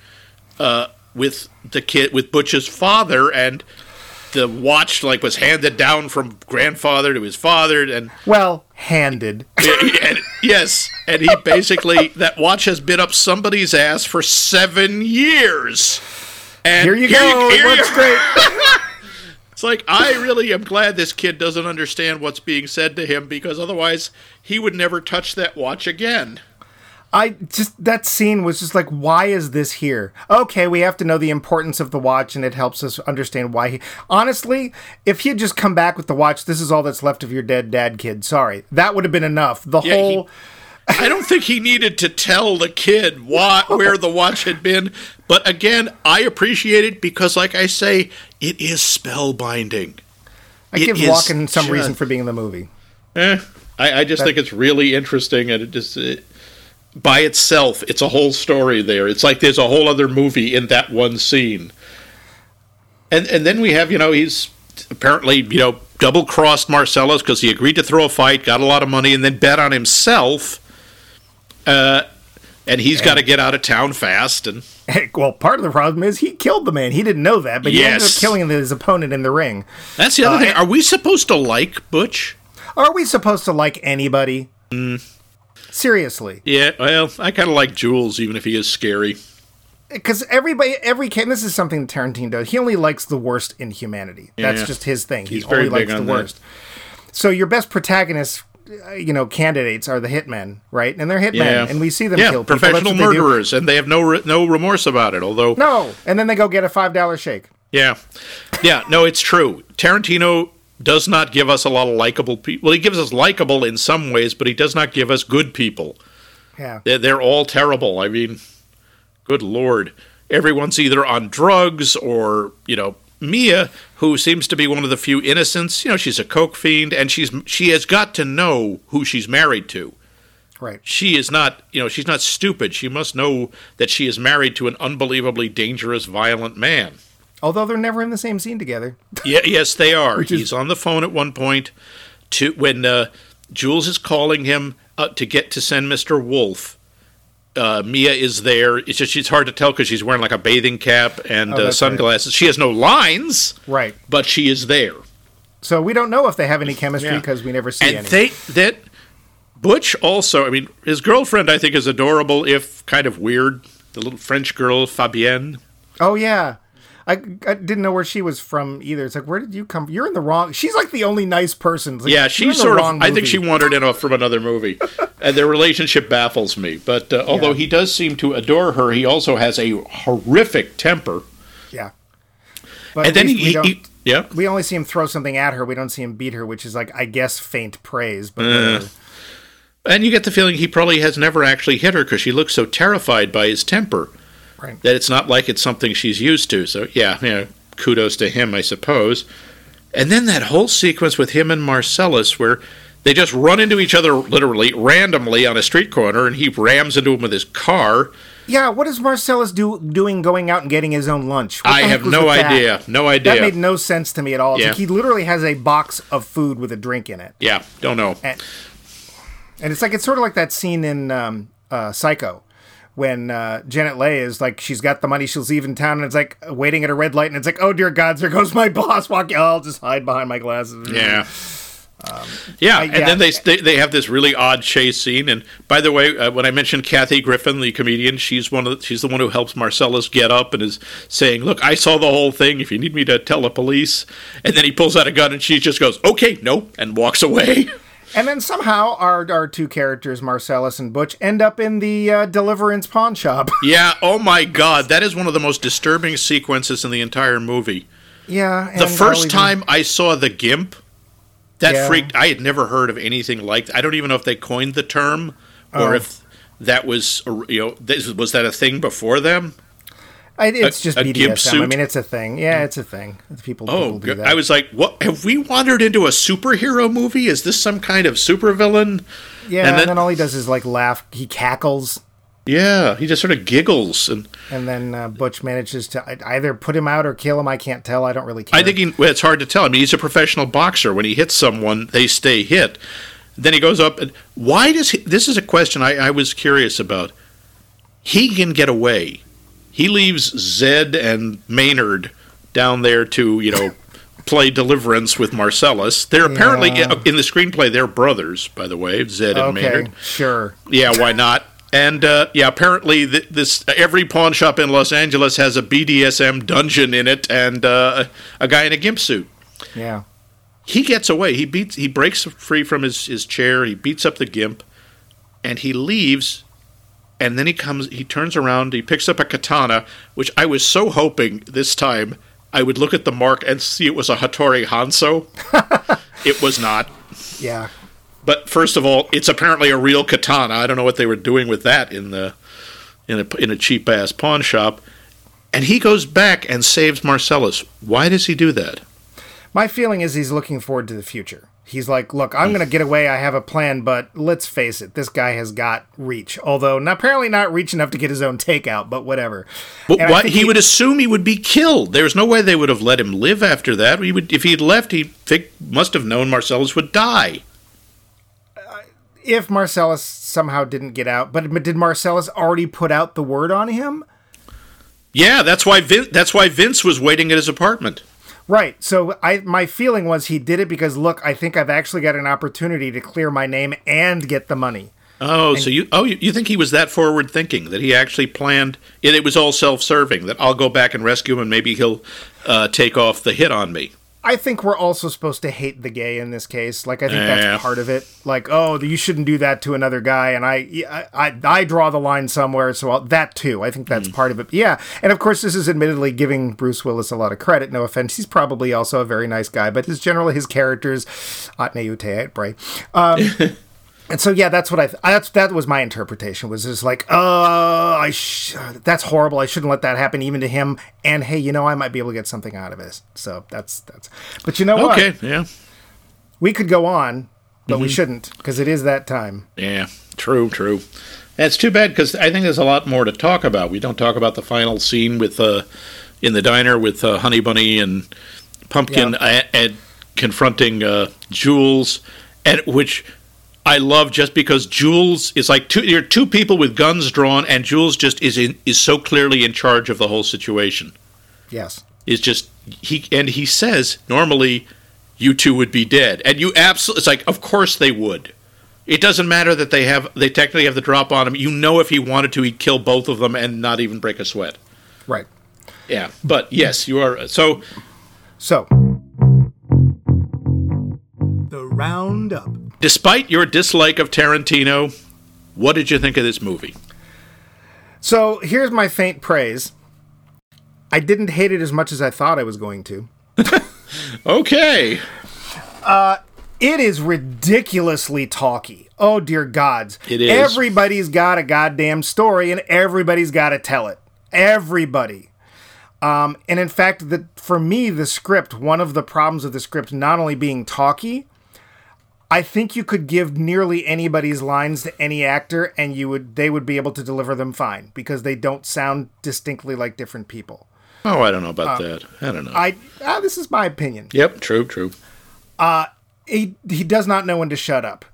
Uh, with the kid, with Butch's father, and the watch like was handed down from grandfather to his father, and, well, handed. and yes, and he basically that watch has been up somebody's ass for seven years. And Here you go. here it works you- great. It's like I really am glad this kid doesn't understand what's being said to him because otherwise he would never touch that watch again. I just that scene was just like, why is this here? Okay, we have to know the importance of the watch, and it helps us understand why. He honestly, if he'd just come back with the watch, this is all that's left of your dead dad, kid. Sorry, that would have been enough. The Yeah, he- whole. I don't think he needed to tell the kid what where the watch had been, but again, I appreciate it because like I say, it is spellbinding. I it give Walken some just- reason for being in the movie. Eh, I, I just think it's really interesting, and it just it, by itself, it's a whole story there. It's like there's a whole other movie in that one scene. And and then we have you know he's apparently you know double crossed Marcellus because he agreed to throw a fight, got a lot of money, and then bet on himself. Uh, and he's got to get out of town fast, and well, part of the problem is he killed the man. He didn't know that, but he ended up Yes. killing his opponent in the ring. that's the other thing. Are we supposed to like Butch? Are we supposed to like anybody? Mm. Seriously, Yeah, well, I kind of like Jules, even if he is scary. because everybody, every and this is something that Tarantino does. He only likes the worst in humanity. That's Yeah. just his thing. He's he very only likes on the that. worst. So your best protagonists, uh, you know, candidates are the hitmen, right? And they're hitmen, Yeah, and we see them yeah, kill people. Professional murderers, and they have no re- no remorse about it. Although, No, and then they go get a five dollar shake. yeah, yeah, no, it's true. Tarantino does not give us a lot of likable people. Well, he gives us likable in some ways, but he does not give us good people. Yeah, They're, they're all terrible. I mean, good lord, everyone's either on drugs or you know. Mia, who seems to be one of the few innocents, you know, she's a coke fiend, and she's she has got to know who she's married to. right. she is not you know she's not stupid she must know that she is married to an unbelievably dangerous violent man Although they're never in the same scene together. yeah, yes they are is- he's on the phone at one point to when uh, jules is calling him uh, to get to send mr wolf uh, Mia is there. It's just it's hard to tell because she's wearing like a bathing cap and Oh, uh, that's right. sunglasses. She has no lines, Right. but she is there. So we don't know if they have any chemistry Yeah. because we never see and any. they that Butch also. I mean, his girlfriend I think is adorable, if kind of weird. The little French girl Fabienne. oh yeah. I, I didn't know where she was from either. It's like, where did you come? You're in the wrong. She's like the only nice person. Like, Yeah, she's sort of. wrong I think she wandered in off from another movie, and their relationship baffles me. But uh, although Yeah. he does seem to adore her, he also has a horrific temper. Yeah. But And then he, he- yeah, we only see him throw something at her. We don't see him beat her, which is like, I guess, faint praise. But Uh. and you get the feeling he probably has never actually hit her because she looks so terrified by his temper. Right. that it's not like it's something she's used to. So yeah, yeah, kudos to him, I suppose. And then that whole sequence with him and Marcellus, where they just run into each other literally randomly on a street corner, and he rams into him with his car. Yeah, what is Marcellus do, doing going out and getting his own lunch? What I have no idea. that? idea, That made no sense to me at all. Yeah. like he literally has a box of food with a drink in it. yeah, don't know. And, and it's like it's sort of like that scene in um, uh, Psycho when uh, Janet Leigh is like she's got the money, she's leaving town, and it's like waiting at a red light, and it's like, oh dear God, there goes my boss walking. Oh, I'll just hide behind my glasses. Yeah. yeah, I- and yeah. then they, they they have this really odd chase scene. And by the way, uh, when I mentioned Kathy Griffin, the comedian, she's one of the, she's the one who helps Marcellus get up and is saying, "Look, I saw the whole thing. If you need me to tell the police," and then he pulls out a gun and she just goes, "Okay, no," and walks away. And then somehow our our two characters, Marcellus and Butch, end up in the uh, Deliverance pawn shop. yeah. Oh my God, that is one of the most disturbing sequences in the entire movie. yeah. The first even- time I saw the GIMP, that Yeah. freaked. I had never heard of anything like. That. I don't even know if they coined the term, or Oh. if that was you know this, was that a thing before them? I, it's just a gimp BDSM. I mean, it's a thing. Yeah, it's a thing. People, Oh, people do that. I was like, what? Have we wandered into a superhero movie? Is this some kind of supervillain? yeah, and and then- then, all he does is like laugh. He cackles, Yeah, he just sort of giggles, and and then uh, Butch manages to either put him out or kill him. I can't tell. I don't really care. I think he, well, it's hard to tell. I mean, he's a professional boxer. When he hits someone, they stay hit. Then he goes up, and why does he? This is a question I, I was curious about. He can get away. He leaves Zed and Maynard down there to you know play Deliverance with Marcellus. They're apparently Yeah. in the screenplay. They're brothers, by the way, Zed and okay, Maynard. sure. Yeah, why not? And uh, yeah, apparently th- this every pawn shop in Los Angeles has a BDSM dungeon in it, and uh, a guy in a gimp suit. Yeah, He gets away. He beats. He breaks free from his, his chair. He beats up the gimp, and he leaves. And then he comes. He turns around. He picks up a katana, which I was so hoping this time I would look at the mark and see it was a Hattori Hanzo. it was not. yeah. But first of all, it's apparently a real katana. I don't know what they were doing with that in the in a in a cheap ass pawn shop. And he goes back and saves Marcellus. Why does he do that? My feeling is he's looking forward to the future. He's like, look, I'm going to get away. I have a plan, but let's face it, this guy has got reach. Although not, apparently not reach enough to get his own takeout, but whatever. But And why think he, would assume he would be killed. There's no way they would have let him live after that. He would if he'd left. He think, must have known Marcellus would die. Uh, if Marcellus somehow didn't get out, but did Marcellus already put out the word on him? Yeah, that's why Vin, that's why Vince was waiting at his apartment. Right. So I my feeling was he did it because look, I think I've actually got an opportunity to clear my name and get the money. Oh, so you oh you, you think he was that forward thinking that he actually planned it, it was all self serving that I'll go back and rescue him and maybe he'll uh, take off the hit on me. I think we're also supposed to hate the gay in this case. Like I think Yeah. that's part of it. Like, oh, you shouldn't do that to another guy, and I, I, I, I draw the line somewhere. So I'll, that too, I think that's Hmm. part of it. Yeah, and of course, this is admittedly giving Bruce Willis a lot of credit. No offense, he's probably also a very nice guy, but his generally his characters, Atne Ute, Bray. Um, and so yeah, that's what I. Th- that's that was my interpretation. Was just like, oh, I. Sh- that's horrible. I shouldn't let that happen even to him. And hey, you know, I might be able to get something out of this. So that's that's. But you know what? Okay, yeah. We could go on, but Mm-hmm. we shouldn't because it is that time. Yeah, true, true. That's too bad because I think there's a lot more to talk about. We don't talk about the final scene with uh, in the diner with uh, Honey Bunny and Pumpkin uh, and confronting uh, Jules, at which I love just because Jules is like two. You're two people with guns drawn, and Jules just is in, is so clearly in charge of the whole situation. Yes. Is just he and he says normally you two would be dead, and you absolutely. It's like of course they would. It doesn't matter that they have they technically have the drop on him. You know, if he wanted to, he'd kill both of them and not even break a sweat. Right. Yeah, but yes, you are. So So. The roundup. Despite your dislike of Tarantino, what did you think of this movie? So here's my faint praise. I didn't hate it as much as I thought I was going to. Okay, Uh, It is ridiculously talky. Oh dear gods. It is. Everybody's got a goddamn story and everybody's got to tell it. Everybody. Um, and in fact, the, for me, the script, one of the problems of the script not only being talky, I think you could give nearly anybody's lines to any actor and you would they would be able to deliver them fine because they don't sound distinctly like different people. oh, I don't know about that. I don't know. I ah, this is my opinion. yep, true, true. he he does not know when to shut up.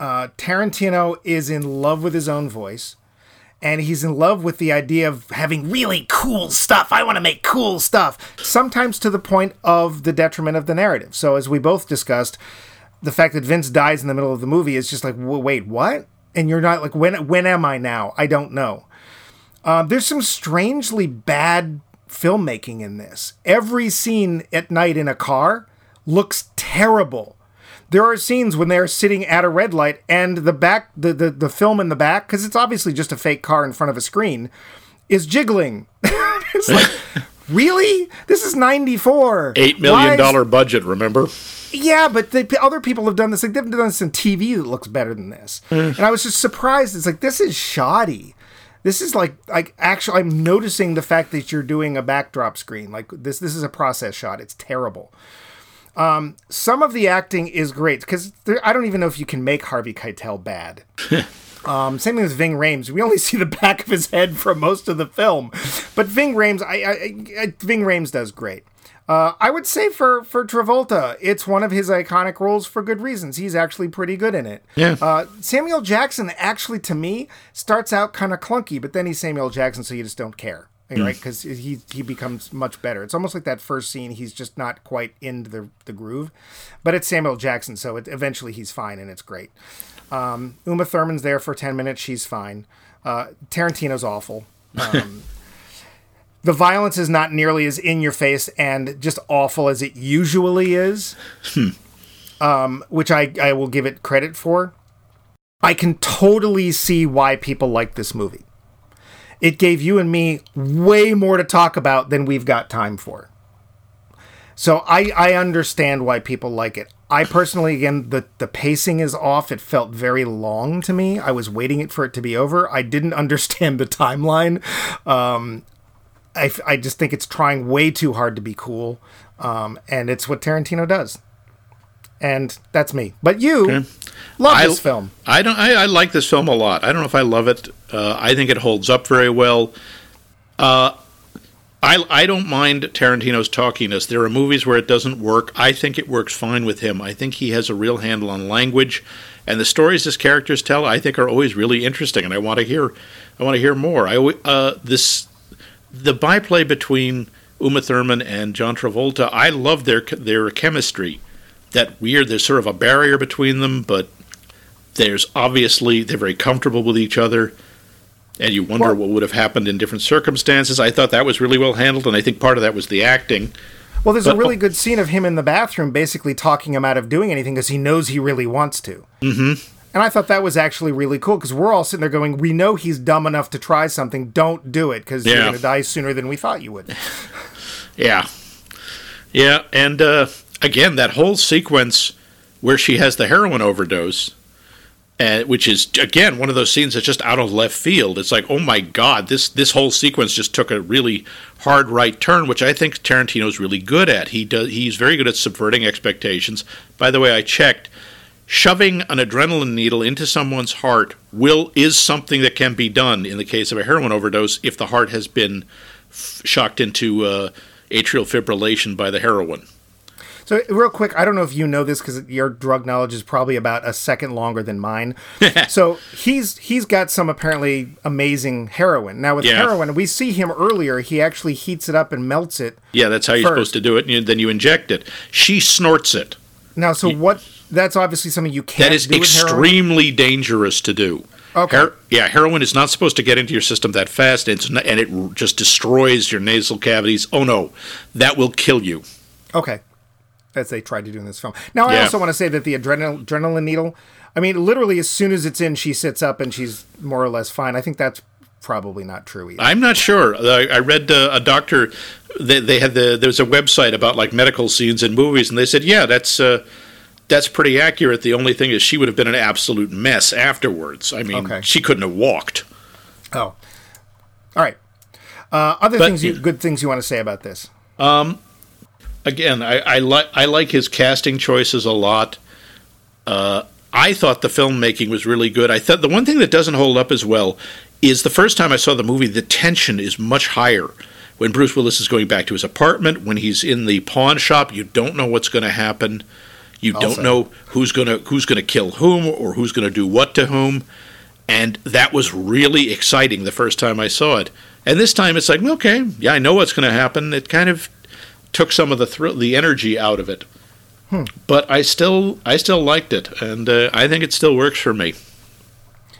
Uh, Tarantino is in love with his own voice, and he's in love with the idea of having really cool stuff. I want to make cool stuff, sometimes to the point of the detriment of the narrative. So, as we both discussed, the fact that Vince dies in the middle of the movie is just like, wait, what? And you're not like, when when am I now? I don't know. Um, there's some strangely bad filmmaking in this. Every scene at night in a car looks terrible. There are scenes when they're sitting at a red light and the back, the, the, the film in the back, because it's obviously just a fake car in front of a screen, is jiggling. it's like, really? This is 94. Eight Why million dollar budget. Remember? Yeah, but the other people have done this. Like they've done this in TV that looks better than this, Mm. and I was just surprised. It's like this is shoddy. This is like like actually, I'm noticing the fact that you're doing a backdrop screen. Like this, this is a process shot. It's terrible. Um, some of the acting is great because I don't even know if you can make Harvey Keitel bad. Um, same thing as Ving Rhames. We only see the back of his head for most of the film, but Ving Rhames, I, I, I Ving Rhames does great. Uh, I would say for for Travolta, it's one of his iconic roles for good reasons. He's actually pretty good in it. Yeah. Uh, Samuel Jackson actually, to me, starts out kind of clunky, but then he's Samuel Jackson, so you just don't care, right? Because he he becomes much better. It's almost like that first scene. He's just not quite into the the groove, but it's Samuel Jackson, so it, eventually he's fine and it's great. Um, Uma Thurman's there for 10 minutes. She's fine. Uh, Tarantino's awful. Um, the violence is not nearly as in your face and just awful as it usually is, um, which I, I will give it credit for. I can totally see why people like this movie. It gave you and me way more to talk about than we've got time for. So I, I understand why people like it. I personally, again, the, the pacing is off. It felt very long to me. I was waiting it for it to be over. I didn't understand the timeline. Um, I, f- I just think it's trying way too hard to be cool. Um, and it's what Tarantino does. And that's me. But you love I- this film. I don't. I, I like this film a lot. I don't know if I love it. Uh, I think it holds up very well. Uh, I I don't mind Tarantino's talkiness. There are movies where it doesn't work. I think it works fine with him. I think he has a real handle on language, and the stories his characters tell, I think, are always really interesting. And I want to hear, I want to hear more. I uh, this the byplay between Uma Thurman and John Travolta. I love their their chemistry. That weird. There's sort of a barrier between them, but there's obviously they're very comfortable with each other and you wonder Well- what would have happened in different circumstances i thought that was really well handled and i think part of that was the acting Well, there's a really good scene of him in the bathroom basically talking him out of doing anything because he knows he really wants to. Mm-hmm. And I thought that was actually really cool because we're all sitting there going, we know he's dumb enough to try something. Don't do it because you're going to die sooner than we thought you would. yeah yeah and uh, again that whole sequence where she has the heroin overdose uh, which is again one of those scenes that's just out of left field. It's like, oh my god, this this whole sequence just took a really hard right turn, which I think Tarantino's really good at. He does he's very good at subverting expectations. By the way, I checked. Shoving an adrenaline needle into someone's heart will is something that can be done in the case of a heroin overdose if the heart has been f- shocked into uh, atrial fibrillation by the heroin. So, real quick, I don't know if you know this because your drug knowledge is probably about a second longer than mine. so he's he's got some apparently amazing heroin. Now with Yeah. heroin, we see him earlier. He actually heats it up and melts it. Yeah, that's how you're supposed to do it, and you, then you inject it. She snorts it. Now, so what? That's obviously something you can't That is extremely dangerous to do. Okay. Her- yeah, heroin is not supposed to get into your system that fast, and, it's not, and it r- just destroys your nasal cavities. Oh no, that will kill you. Okay. As they tried to do in this film. Now, I Yeah. also want to say that the adrenal- adrenaline needle, I mean, literally, as soon as it's in, she sits up and she's more or less fine. I think that's probably not true either. I'm not sure. I, I read uh, a doctor. They, they had the there was a website about like medical scenes in movies, and they said, yeah, that's uh, that's pretty accurate. The only thing is, she would have been an absolute mess afterwards. I mean, Okay. she couldn't have walked. oh. All right. Uh, other But- things, you, good things you want to say about this? Um, again, I, I like I like his casting choices a lot. Uh, I thought the filmmaking was really good. I thought the one thing that doesn't hold up as well is the first time I saw the movie, the tension is much higher. When Bruce Willis is going back to his apartment, when he's in the pawn shop, you don't know what's going to happen. You don't know who's going to who's to kill whom or who's going to do what to whom. And that was really exciting the first time I saw it. And this time it's like, okay, yeah, I know what's going to happen. It kind of took some of the thrill, the energy out of it. But I still, I still liked it, and uh, I think it still works for me.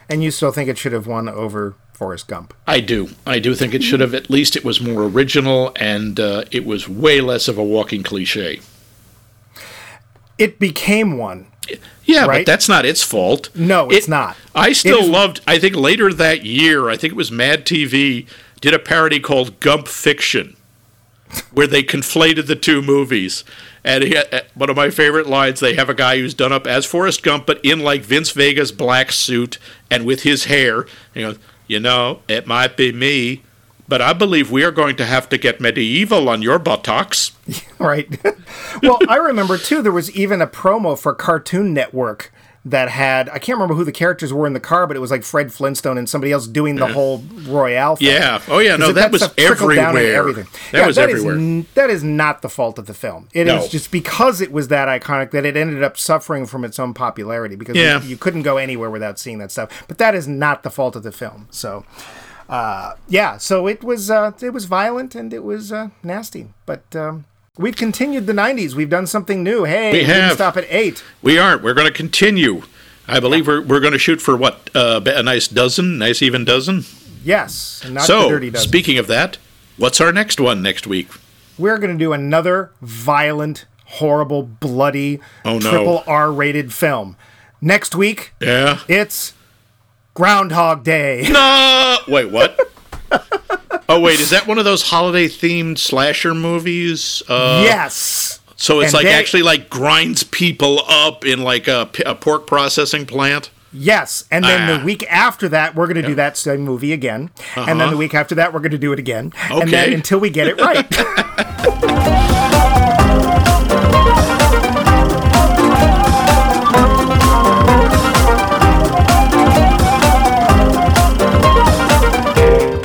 And you still think it should have won over Forrest Gump? I do, I do think it should have. At least it was more original, and uh, it was way less of a walking cliche. It became one. Yeah, Right? but that's not its fault. No, it's It- not. I still loved. I think later that year, I think it was Mad TV did a parody called Gump Fiction, where they conflated the two movies, And he, uh, one of my favorite lines, they have a guy who's done up as Forrest Gump, but in like Vince Vega's black suit and with his hair. He goes, you know, it might be me, but I believe we are going to have to get medieval on your buttocks. right. well, I remember too, there was even a promo for Cartoon Network that had I can't remember who the characters were in the car, but it was like Fred Flintstone and somebody else doing the whole Royale thing. Yeah. Oh yeah. No, that was everywhere. everything. That yeah, was that everywhere. Is, that is not the fault of the film. It is No. just because it was that iconic that it ended up suffering from its own popularity because Yeah. you, you couldn't go anywhere without seeing that stuff. But that is not the fault of the film. So. Uh, yeah, so it was uh, it was violent and it was uh, nasty, but um, we've continued the '90s. We've done something new. Hey, We didn't have. stop at eight. We aren't. We're going to continue. I believe we're, we're going to shoot for what? Uh, a nice dozen? Nice even dozen? Yes, not the so, dirty dozen. speaking of that, what's our next one next week? We're going to do another violent, horrible, bloody, Oh, no. triple R-rated film. Next week, Yeah. it's Groundhog Day. No! Wait, what? oh, wait, is that one of those holiday themed slasher movies? Uh, yes. So it's And like they- actually like grinds people up in like a pork processing plant? Yes, and then Ah. the week after that, we're going to do that same movie again, and then the week after that, we're going to do it again, and then until we get it right.